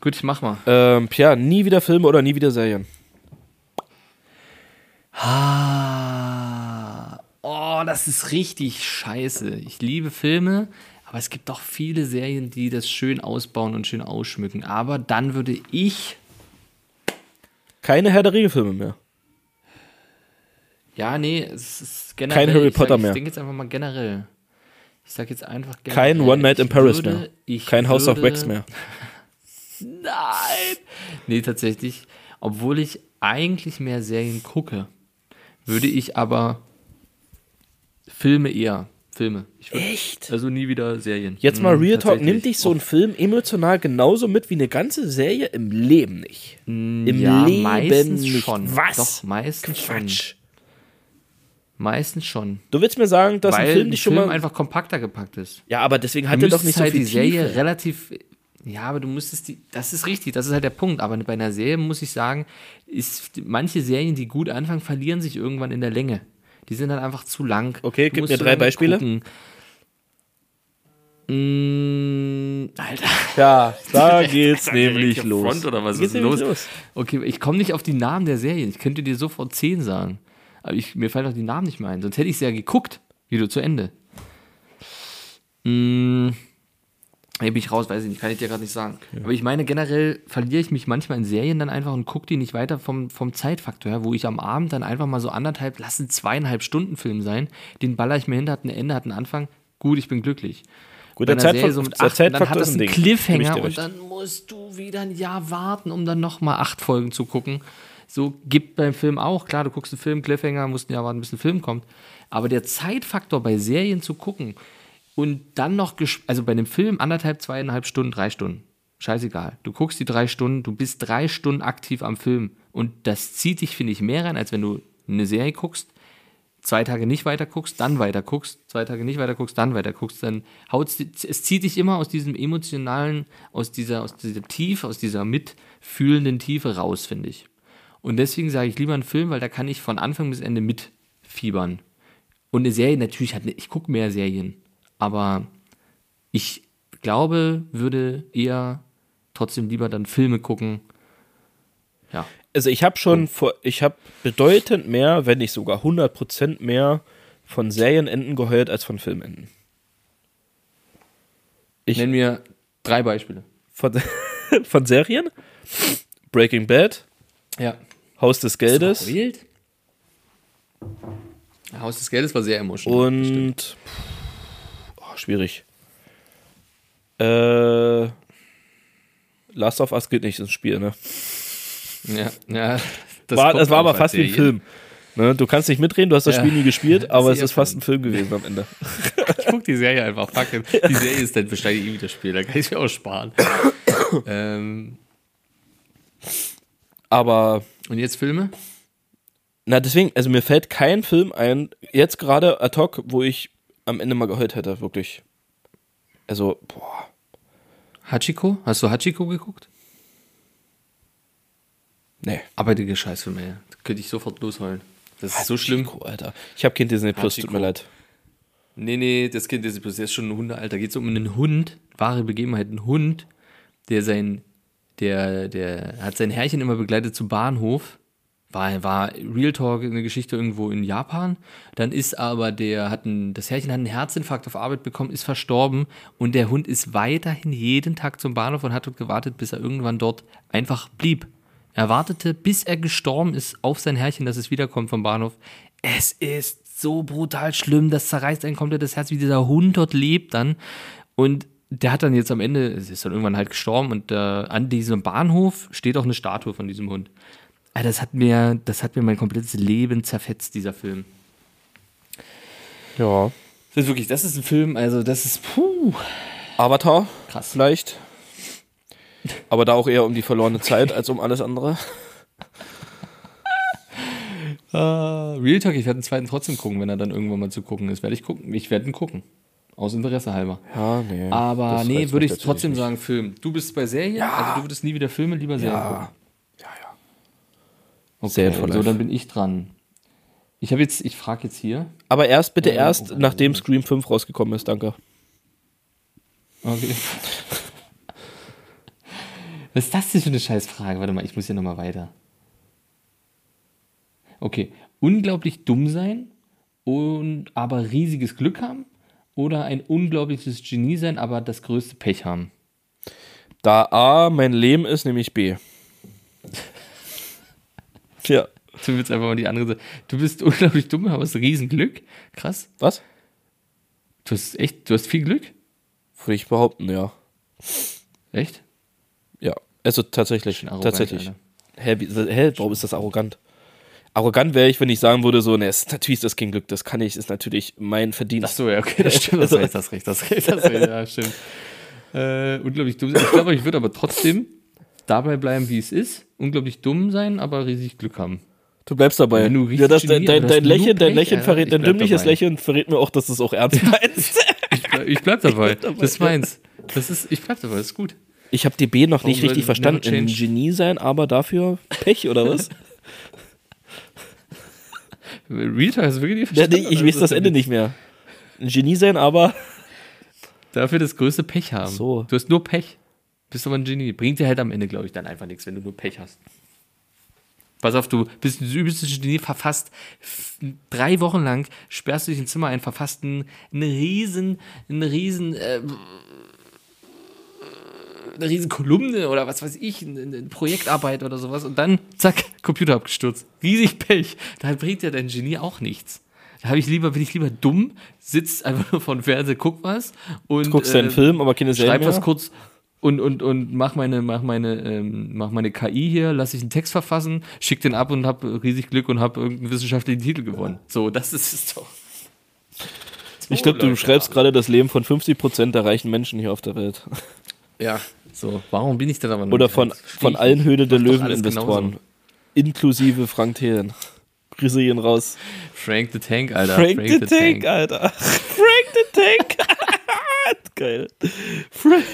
Speaker 3: Gut, ich mach mal.
Speaker 2: Ähm, Pierre, nie wieder Filme oder nie wieder Serien.
Speaker 3: Ah, oh, das ist richtig scheiße. Ich liebe Filme, aber es gibt auch viele Serien, die das schön ausbauen und schön ausschmücken. Aber dann würde ich
Speaker 2: Keine Herr der Ringe-Filme mehr.
Speaker 3: Ja, nee, es ist generell.
Speaker 2: Kein Harry Potter
Speaker 3: sag,
Speaker 2: mehr.
Speaker 3: Ich denke jetzt einfach mal generell. Ich sag jetzt einfach generell.
Speaker 2: Kein One Night in Paris
Speaker 3: würde-
Speaker 2: mehr. Kein House of Wax mehr.
Speaker 3: Nein! Nee, tatsächlich. Obwohl ich eigentlich mehr Serien gucke, würde ich aber Filme eher. Filme. Ich würd,
Speaker 2: Echt?
Speaker 3: Also nie wieder Serien.
Speaker 2: Jetzt mal
Speaker 3: Mhm,
Speaker 2: Real Talk, nimmt dich so ein Film emotional genauso mit wie eine ganze Serie im Leben nicht. Im
Speaker 3: ja,
Speaker 2: Leben
Speaker 3: meistens
Speaker 2: nicht.
Speaker 3: schon.
Speaker 2: Was?
Speaker 3: Doch, meistens schon.
Speaker 2: Quatsch.
Speaker 3: Meistens schon.
Speaker 2: Du willst mir sagen, dass
Speaker 3: weil
Speaker 2: ein Film dich schon
Speaker 3: Film
Speaker 2: mal.
Speaker 3: einfach kompakter gepackt ist.
Speaker 2: Ja, aber deswegen hat er doch nicht so
Speaker 3: halt
Speaker 2: viel
Speaker 3: die Serie
Speaker 2: Tiefe.
Speaker 3: relativ. Ja, aber du müsstest die, das ist richtig, das ist halt der Punkt. Aber bei einer Serie muss ich sagen, ist manche Serien, die gut anfangen, verlieren sich irgendwann in der Länge. Die sind dann einfach zu lang.
Speaker 2: Okay,
Speaker 3: Du
Speaker 2: gib mir drei Beispiele.
Speaker 3: gucken. Mm, Alter.
Speaker 2: Ja, da geht's nämlich los.
Speaker 3: Front oder was
Speaker 2: Geht's
Speaker 3: ist
Speaker 2: nämlich
Speaker 3: los? Okay, ich komme nicht auf die Namen der Serien. Ich könnte dir sofort zehn sagen. Aber ich, mir fallen auch die Namen nicht mehr ein. Sonst hätte ich sie ja geguckt. Wieder zu Ende. Mm, hier bin ich raus, weiß ich nicht, kann ich dir gerade nicht sagen. Aber ich meine, generell verliere ich mich manchmal in Serien dann einfach und gucke die nicht weiter vom, vom Zeitfaktor her, wo ich am Abend dann einfach mal so anderthalb, lassen zweieinhalb Stunden Film sein, den baller ich mir hin, hat ein Ende, hat einen Anfang. Gut, ich bin glücklich.
Speaker 2: Gut, der Zeitfaktor,
Speaker 3: so mit
Speaker 2: der
Speaker 3: acht, dann
Speaker 2: Zeitfaktor
Speaker 3: hat das einen
Speaker 2: Ding.
Speaker 3: Cliffhanger und dann musst du wieder ein Jahr warten, um dann nochmal acht Folgen zu gucken. So gibt beim Film auch. Klar, du guckst einen Film, Cliffhanger, musst ein Jahr warten, bis ein Film kommt. Aber der Zeitfaktor bei Serien zu gucken und dann noch, also bei einem Film anderthalb, zweieinhalb Stunden, drei Stunden. Scheißegal. Du guckst die drei Stunden, du bist drei Stunden aktiv am Film. Und das zieht dich, finde ich, mehr rein, als wenn du eine Serie guckst, zwei Tage nicht weiter guckst, dann weiter guckst, zwei Tage nicht weiter guckst, dann weiter guckst, dann haut's, es zieht dich immer aus diesem emotionalen, aus dieser, aus dieser Tiefe, aus dieser mitfühlenden Tiefe raus, finde ich. Und deswegen sage ich lieber einen Film, weil da kann ich von Anfang bis Ende mitfiebern. Und eine Serie, natürlich hat, eine- ich gucke mehr Serien, aber ich glaube, würde eher trotzdem lieber dann Filme gucken. Ja.
Speaker 2: Also ich habe schon, vor, ich habe bedeutend mehr, wenn nicht sogar 100% mehr von Serienenden gehört als von Filmenden. Ich-
Speaker 3: Nenn mir drei Beispiele.
Speaker 2: Von, von Serien? Breaking Bad,
Speaker 3: Ja.
Speaker 2: Haus des Geldes?
Speaker 3: Haus des Geldes war sehr emotional.
Speaker 2: und oh, schwierig. Äh, Last of Us geht nicht ins Spiel, ne?
Speaker 3: Ja, ja.
Speaker 2: war,
Speaker 3: kommt
Speaker 2: das war aber fast wie ein Film. Ne? Du kannst nicht mitreden, du hast das
Speaker 3: Ja.
Speaker 2: Spiel nie gespielt, aber es ist fast ein Film gewesen am Ende.
Speaker 3: Ich guck die Serie einfach. Fuck it. Die Serie ist dann wahrscheinlich eh wieder Spiel. Da kann ich mir auch sparen. ähm,
Speaker 2: Aber
Speaker 3: und jetzt Filme?
Speaker 2: Na, deswegen, also mir fällt kein Film ein, jetzt gerade ad hoc, wo ich am Ende mal geheult hätte, wirklich. Also, boah.
Speaker 3: Hachiko? Hast du Hachiko geguckt?
Speaker 2: Nee.
Speaker 3: Abartige Scheißfilme, ey. Da könnte ich sofort losheulen. Das ist so schlimm.
Speaker 2: Hachiko, Alter. Ich habe Kind Disney Plus, tut
Speaker 3: Hachiko.
Speaker 2: mir leid.
Speaker 3: Nee, nee, das Kind ist, das ist schon ein Hundealter. Geht es um einen Hund, wahre Begebenheit, ein Hund, der sein, der, der hat sein Herrchen immer begleitet zum Bahnhof. War, war Real Talk eine Geschichte irgendwo in Japan. Dann ist aber der, hat ein, das Herrchen hat einen Herzinfarkt auf Arbeit bekommen, ist verstorben und der Hund ist weiterhin jeden Tag zum Bahnhof und hat dort gewartet, bis er irgendwann dort einfach blieb. Er wartete, bis er gestorben ist, auf sein Herrchen, dass es wiederkommt vom Bahnhof. Es ist so brutal schlimm, das zerreißt ein komplettes Herz, wie dieser Hund dort lebt dann. Und der hat dann jetzt am Ende, es ist dann irgendwann halt gestorben und äh, an diesem Bahnhof steht auch eine Statue von diesem Hund. Äh, Das hat mir, das hat mir mein komplettes Leben zerfetzt, dieser Film.
Speaker 2: Ja.
Speaker 3: Das ist wirklich, das ist ein Film, also das ist, puh.
Speaker 2: Avatar,
Speaker 3: Krass.
Speaker 2: vielleicht. Aber da auch eher um die verlorene Zeit als um alles andere.
Speaker 3: Äh, Real Talk, ich werde den zweiten trotzdem gucken, wenn er dann irgendwann mal zu gucken ist. Werde ich gucken. Ich werde ihn gucken. Aus Interesse halber.
Speaker 2: Ja, nee.
Speaker 3: Aber nee, würde ich trotzdem
Speaker 2: natürlich
Speaker 3: sagen Film. Du bist bei Serien, also du würdest nie wieder Filme, lieber Serien gucken.
Speaker 2: Ja. Ja, ja.
Speaker 3: Okay,
Speaker 2: Serien for
Speaker 3: so
Speaker 2: life.
Speaker 3: dann bin ich dran. Ich habe jetzt, ich frage jetzt hier.
Speaker 2: Aber erst, bitte
Speaker 3: Ja,
Speaker 2: erst,
Speaker 3: oh,
Speaker 2: nachdem. Scream 5 rausgekommen ist, danke.
Speaker 3: Okay. Was ist das denn für eine Scheißfrage? Warte mal, ich muss hier nochmal weiter. Okay. Unglaublich dumm sein und aber riesiges Glück haben oder ein unglaubliches Genie sein, aber das größte Pech haben.
Speaker 2: Da A mein Leben ist, nämlich B. Tja.
Speaker 3: Du willst einfach mal die andere Seite. Du bist unglaublich dumm, aber hast Riesenglück. Krass.
Speaker 2: Was?
Speaker 3: Du hast echt, du hast viel Glück?
Speaker 2: Würde ich behaupten, ja.
Speaker 3: Echt?
Speaker 2: Ja. Also tatsächlich.
Speaker 3: Arrogant,
Speaker 2: tatsächlich. Hä, wie, hä, warum ist das arrogant? Arrogant wäre ich, wenn ich sagen würde, so, ne, natürlich ist das kein Glück, das kann ich, ist natürlich mein Verdienst.
Speaker 3: Ach so, ja, okay, das stimmt. Das recht, das recht, das recht, das recht, ja, stimmt. Äh, unglaublich dumm. Ich glaube, ich würde aber trotzdem dabei bleiben, wie es ist. Unglaublich dumm sein, aber riesig Glück haben.
Speaker 2: Du bleibst dabei.
Speaker 3: Wenn du richtig
Speaker 2: ja, das,
Speaker 3: Genie,
Speaker 2: dein, dein, dein Lächeln, dein Lächeln verrät, dein dümmliches. Lächeln verrät mir auch, dass du es auch ernst meinst.
Speaker 3: Ich bleib, ich bleib dabei. Das ist meins. Das ist, ich bleib dabei, das ist gut.
Speaker 2: Ich habe DB noch nicht
Speaker 3: Warum
Speaker 2: richtig
Speaker 3: soll
Speaker 2: verstanden. Ein? Genie sein, aber dafür Pech oder was?
Speaker 3: Rita hast du wirklich nicht
Speaker 2: ja,
Speaker 3: verstanden?
Speaker 2: nee, ich weiß das Ende nicht mehr. Ein Genie sein, aber
Speaker 3: Dafür das größte Pech haben.
Speaker 2: So.
Speaker 3: Du hast nur Pech. Bist aber ein Genie. Bringt dir halt am Ende, glaube ich, dann einfach nichts, wenn du nur Pech hast. Pass auf, du bist ein übelstes Genie, verfasst drei Wochen lang, sperrst du dich ins Zimmer ein, verfasst einen, einen riesen, einen riesen, äh, eine riesen Kolumne oder was weiß ich, eine, eine Projektarbeit oder sowas und dann, zack, Computer abgestürzt. Riesig Pech. Da bringt dir dein Genie auch nichts. Da ich lieber, bin ich lieber dumm, sitz einfach nur vor dem Fernseher, guck was und
Speaker 2: guckst deinen
Speaker 3: äh,
Speaker 2: Film, aber keine Serie
Speaker 3: schreib
Speaker 2: mehr.
Speaker 3: was kurz und, und, und mach meine, mach meine, ähm, mach meine KI hier, lass ich einen Text verfassen, schick den ab und hab riesig Glück und hab irgendeinen wissenschaftlichen Titel gewonnen. So, das ist es doch.
Speaker 2: Ich glaube, du schreibst gerade das Leben von 50% der reichen Menschen hier auf der Welt.
Speaker 3: Ja. So, warum bin ich denn aber noch
Speaker 2: Oder
Speaker 3: nicht
Speaker 2: von, von allen
Speaker 3: nicht.
Speaker 2: Höhle der Löwen-Investoren. Inklusive Frank Thelen. Grüße gehen raus.
Speaker 3: Frank the Tank, Alter.
Speaker 2: Frank, the, Tank, Alter. Frank the Tank. Geil. Frank.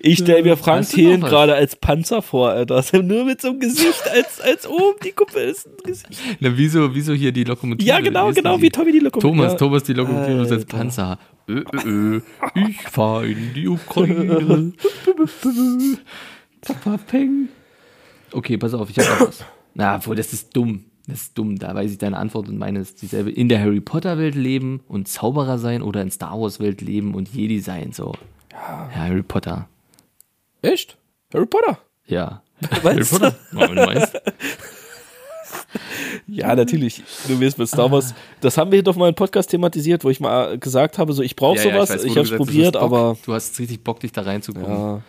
Speaker 2: Ich stelle mir Frank Thelen gerade als Panzer vor, Alter. Nur mit so einem Gesicht, als, als oben die Kuppe ist. ein Gesicht.
Speaker 3: Na, wieso, wieso hier die Lokomotive?
Speaker 2: Ja, genau, genau,
Speaker 3: die?
Speaker 2: wie Tommy die Lokomotive.
Speaker 3: Thomas. Thomas die Lokomotive ist als. Panzer. Ö, ö, ich fahr in die Ukraine. Papa Peng. Okay, pass auf, ich hab noch was. Na, obwohl, das ist dumm. Das ist dumm. Da weiß ich deine Antwort und meine ist dieselbe. In der Harry Potter Welt leben und Zauberer sein oder in Star Wars Welt leben und Jedi sein, so. Ja, Harry Potter.
Speaker 2: Echt? Harry Potter?
Speaker 3: Ja. Harry Potter. Ja, wenn du meinst.
Speaker 2: Ja, natürlich. Du wirst mit Star Wars. Das haben wir doch mal im Podcast thematisiert, wo ich mal gesagt habe, so ich brauche
Speaker 3: Ja, ja,
Speaker 2: sowas.
Speaker 3: weiß, wo
Speaker 2: ich hab's
Speaker 3: gesagt hast,
Speaker 2: probiert,
Speaker 3: du
Speaker 2: aber
Speaker 3: Du hast richtig Bock, dich da reinzugucken.
Speaker 2: Ja.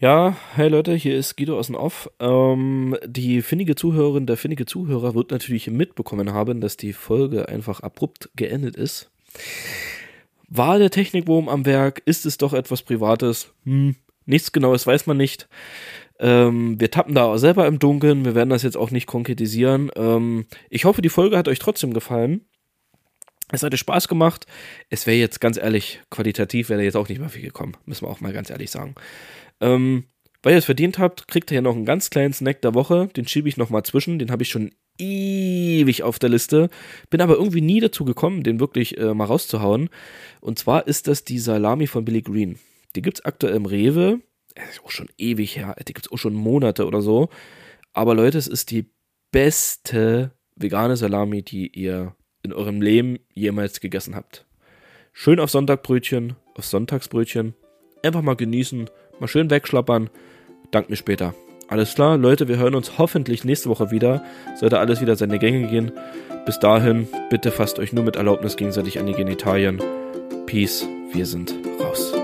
Speaker 2: Ja, hey Leute, hier ist Guido aus dem Off. Ähm, die findige Zuhörerin, der findige Zuhörer wird natürlich mitbekommen haben, dass die Folge einfach abrupt geendet ist. War der Technikwurm am Werk? Ist es doch etwas Privates? Hm, nichts Genaues weiß man nicht. Ähm, wir tappen da selber im Dunkeln. Wir werden das jetzt auch nicht konkretisieren. Ähm, ich hoffe, die Folge hat euch trotzdem gefallen. Es hatte Spaß gemacht. Es wäre jetzt ganz ehrlich, qualitativ wäre jetzt auch nicht mehr viel gekommen. Müssen wir auch mal ganz ehrlich sagen. Ähm, weil ihr es verdient habt, kriegt ihr ja noch einen ganz kleinen Snack der Woche. Den schiebe ich noch mal zwischen. Den habe ich schon ewig auf der Liste. Bin aber irgendwie nie dazu gekommen, den wirklich äh, mal rauszuhauen. Und zwar ist das die Salami von Billy Green. Die gibt es aktuell im Rewe. Das ist auch schon ewig her. Die gibt es auch schon Monate oder so. Aber Leute, es ist die beste vegane Salami, die ihr in eurem Leben jemals gegessen habt. Schön auf Sonntagbrötchen, auf Sonntagsbrötchen. Einfach mal genießen, mal schön wegschlappern. Dank mir später. Alles klar, Leute, wir hören uns hoffentlich nächste Woche wieder. Sollte alles wieder seine Gänge gehen. Bis dahin, bitte fasst euch nur mit Erlaubnis gegenseitig an die Genitalien. Peace, wir sind raus.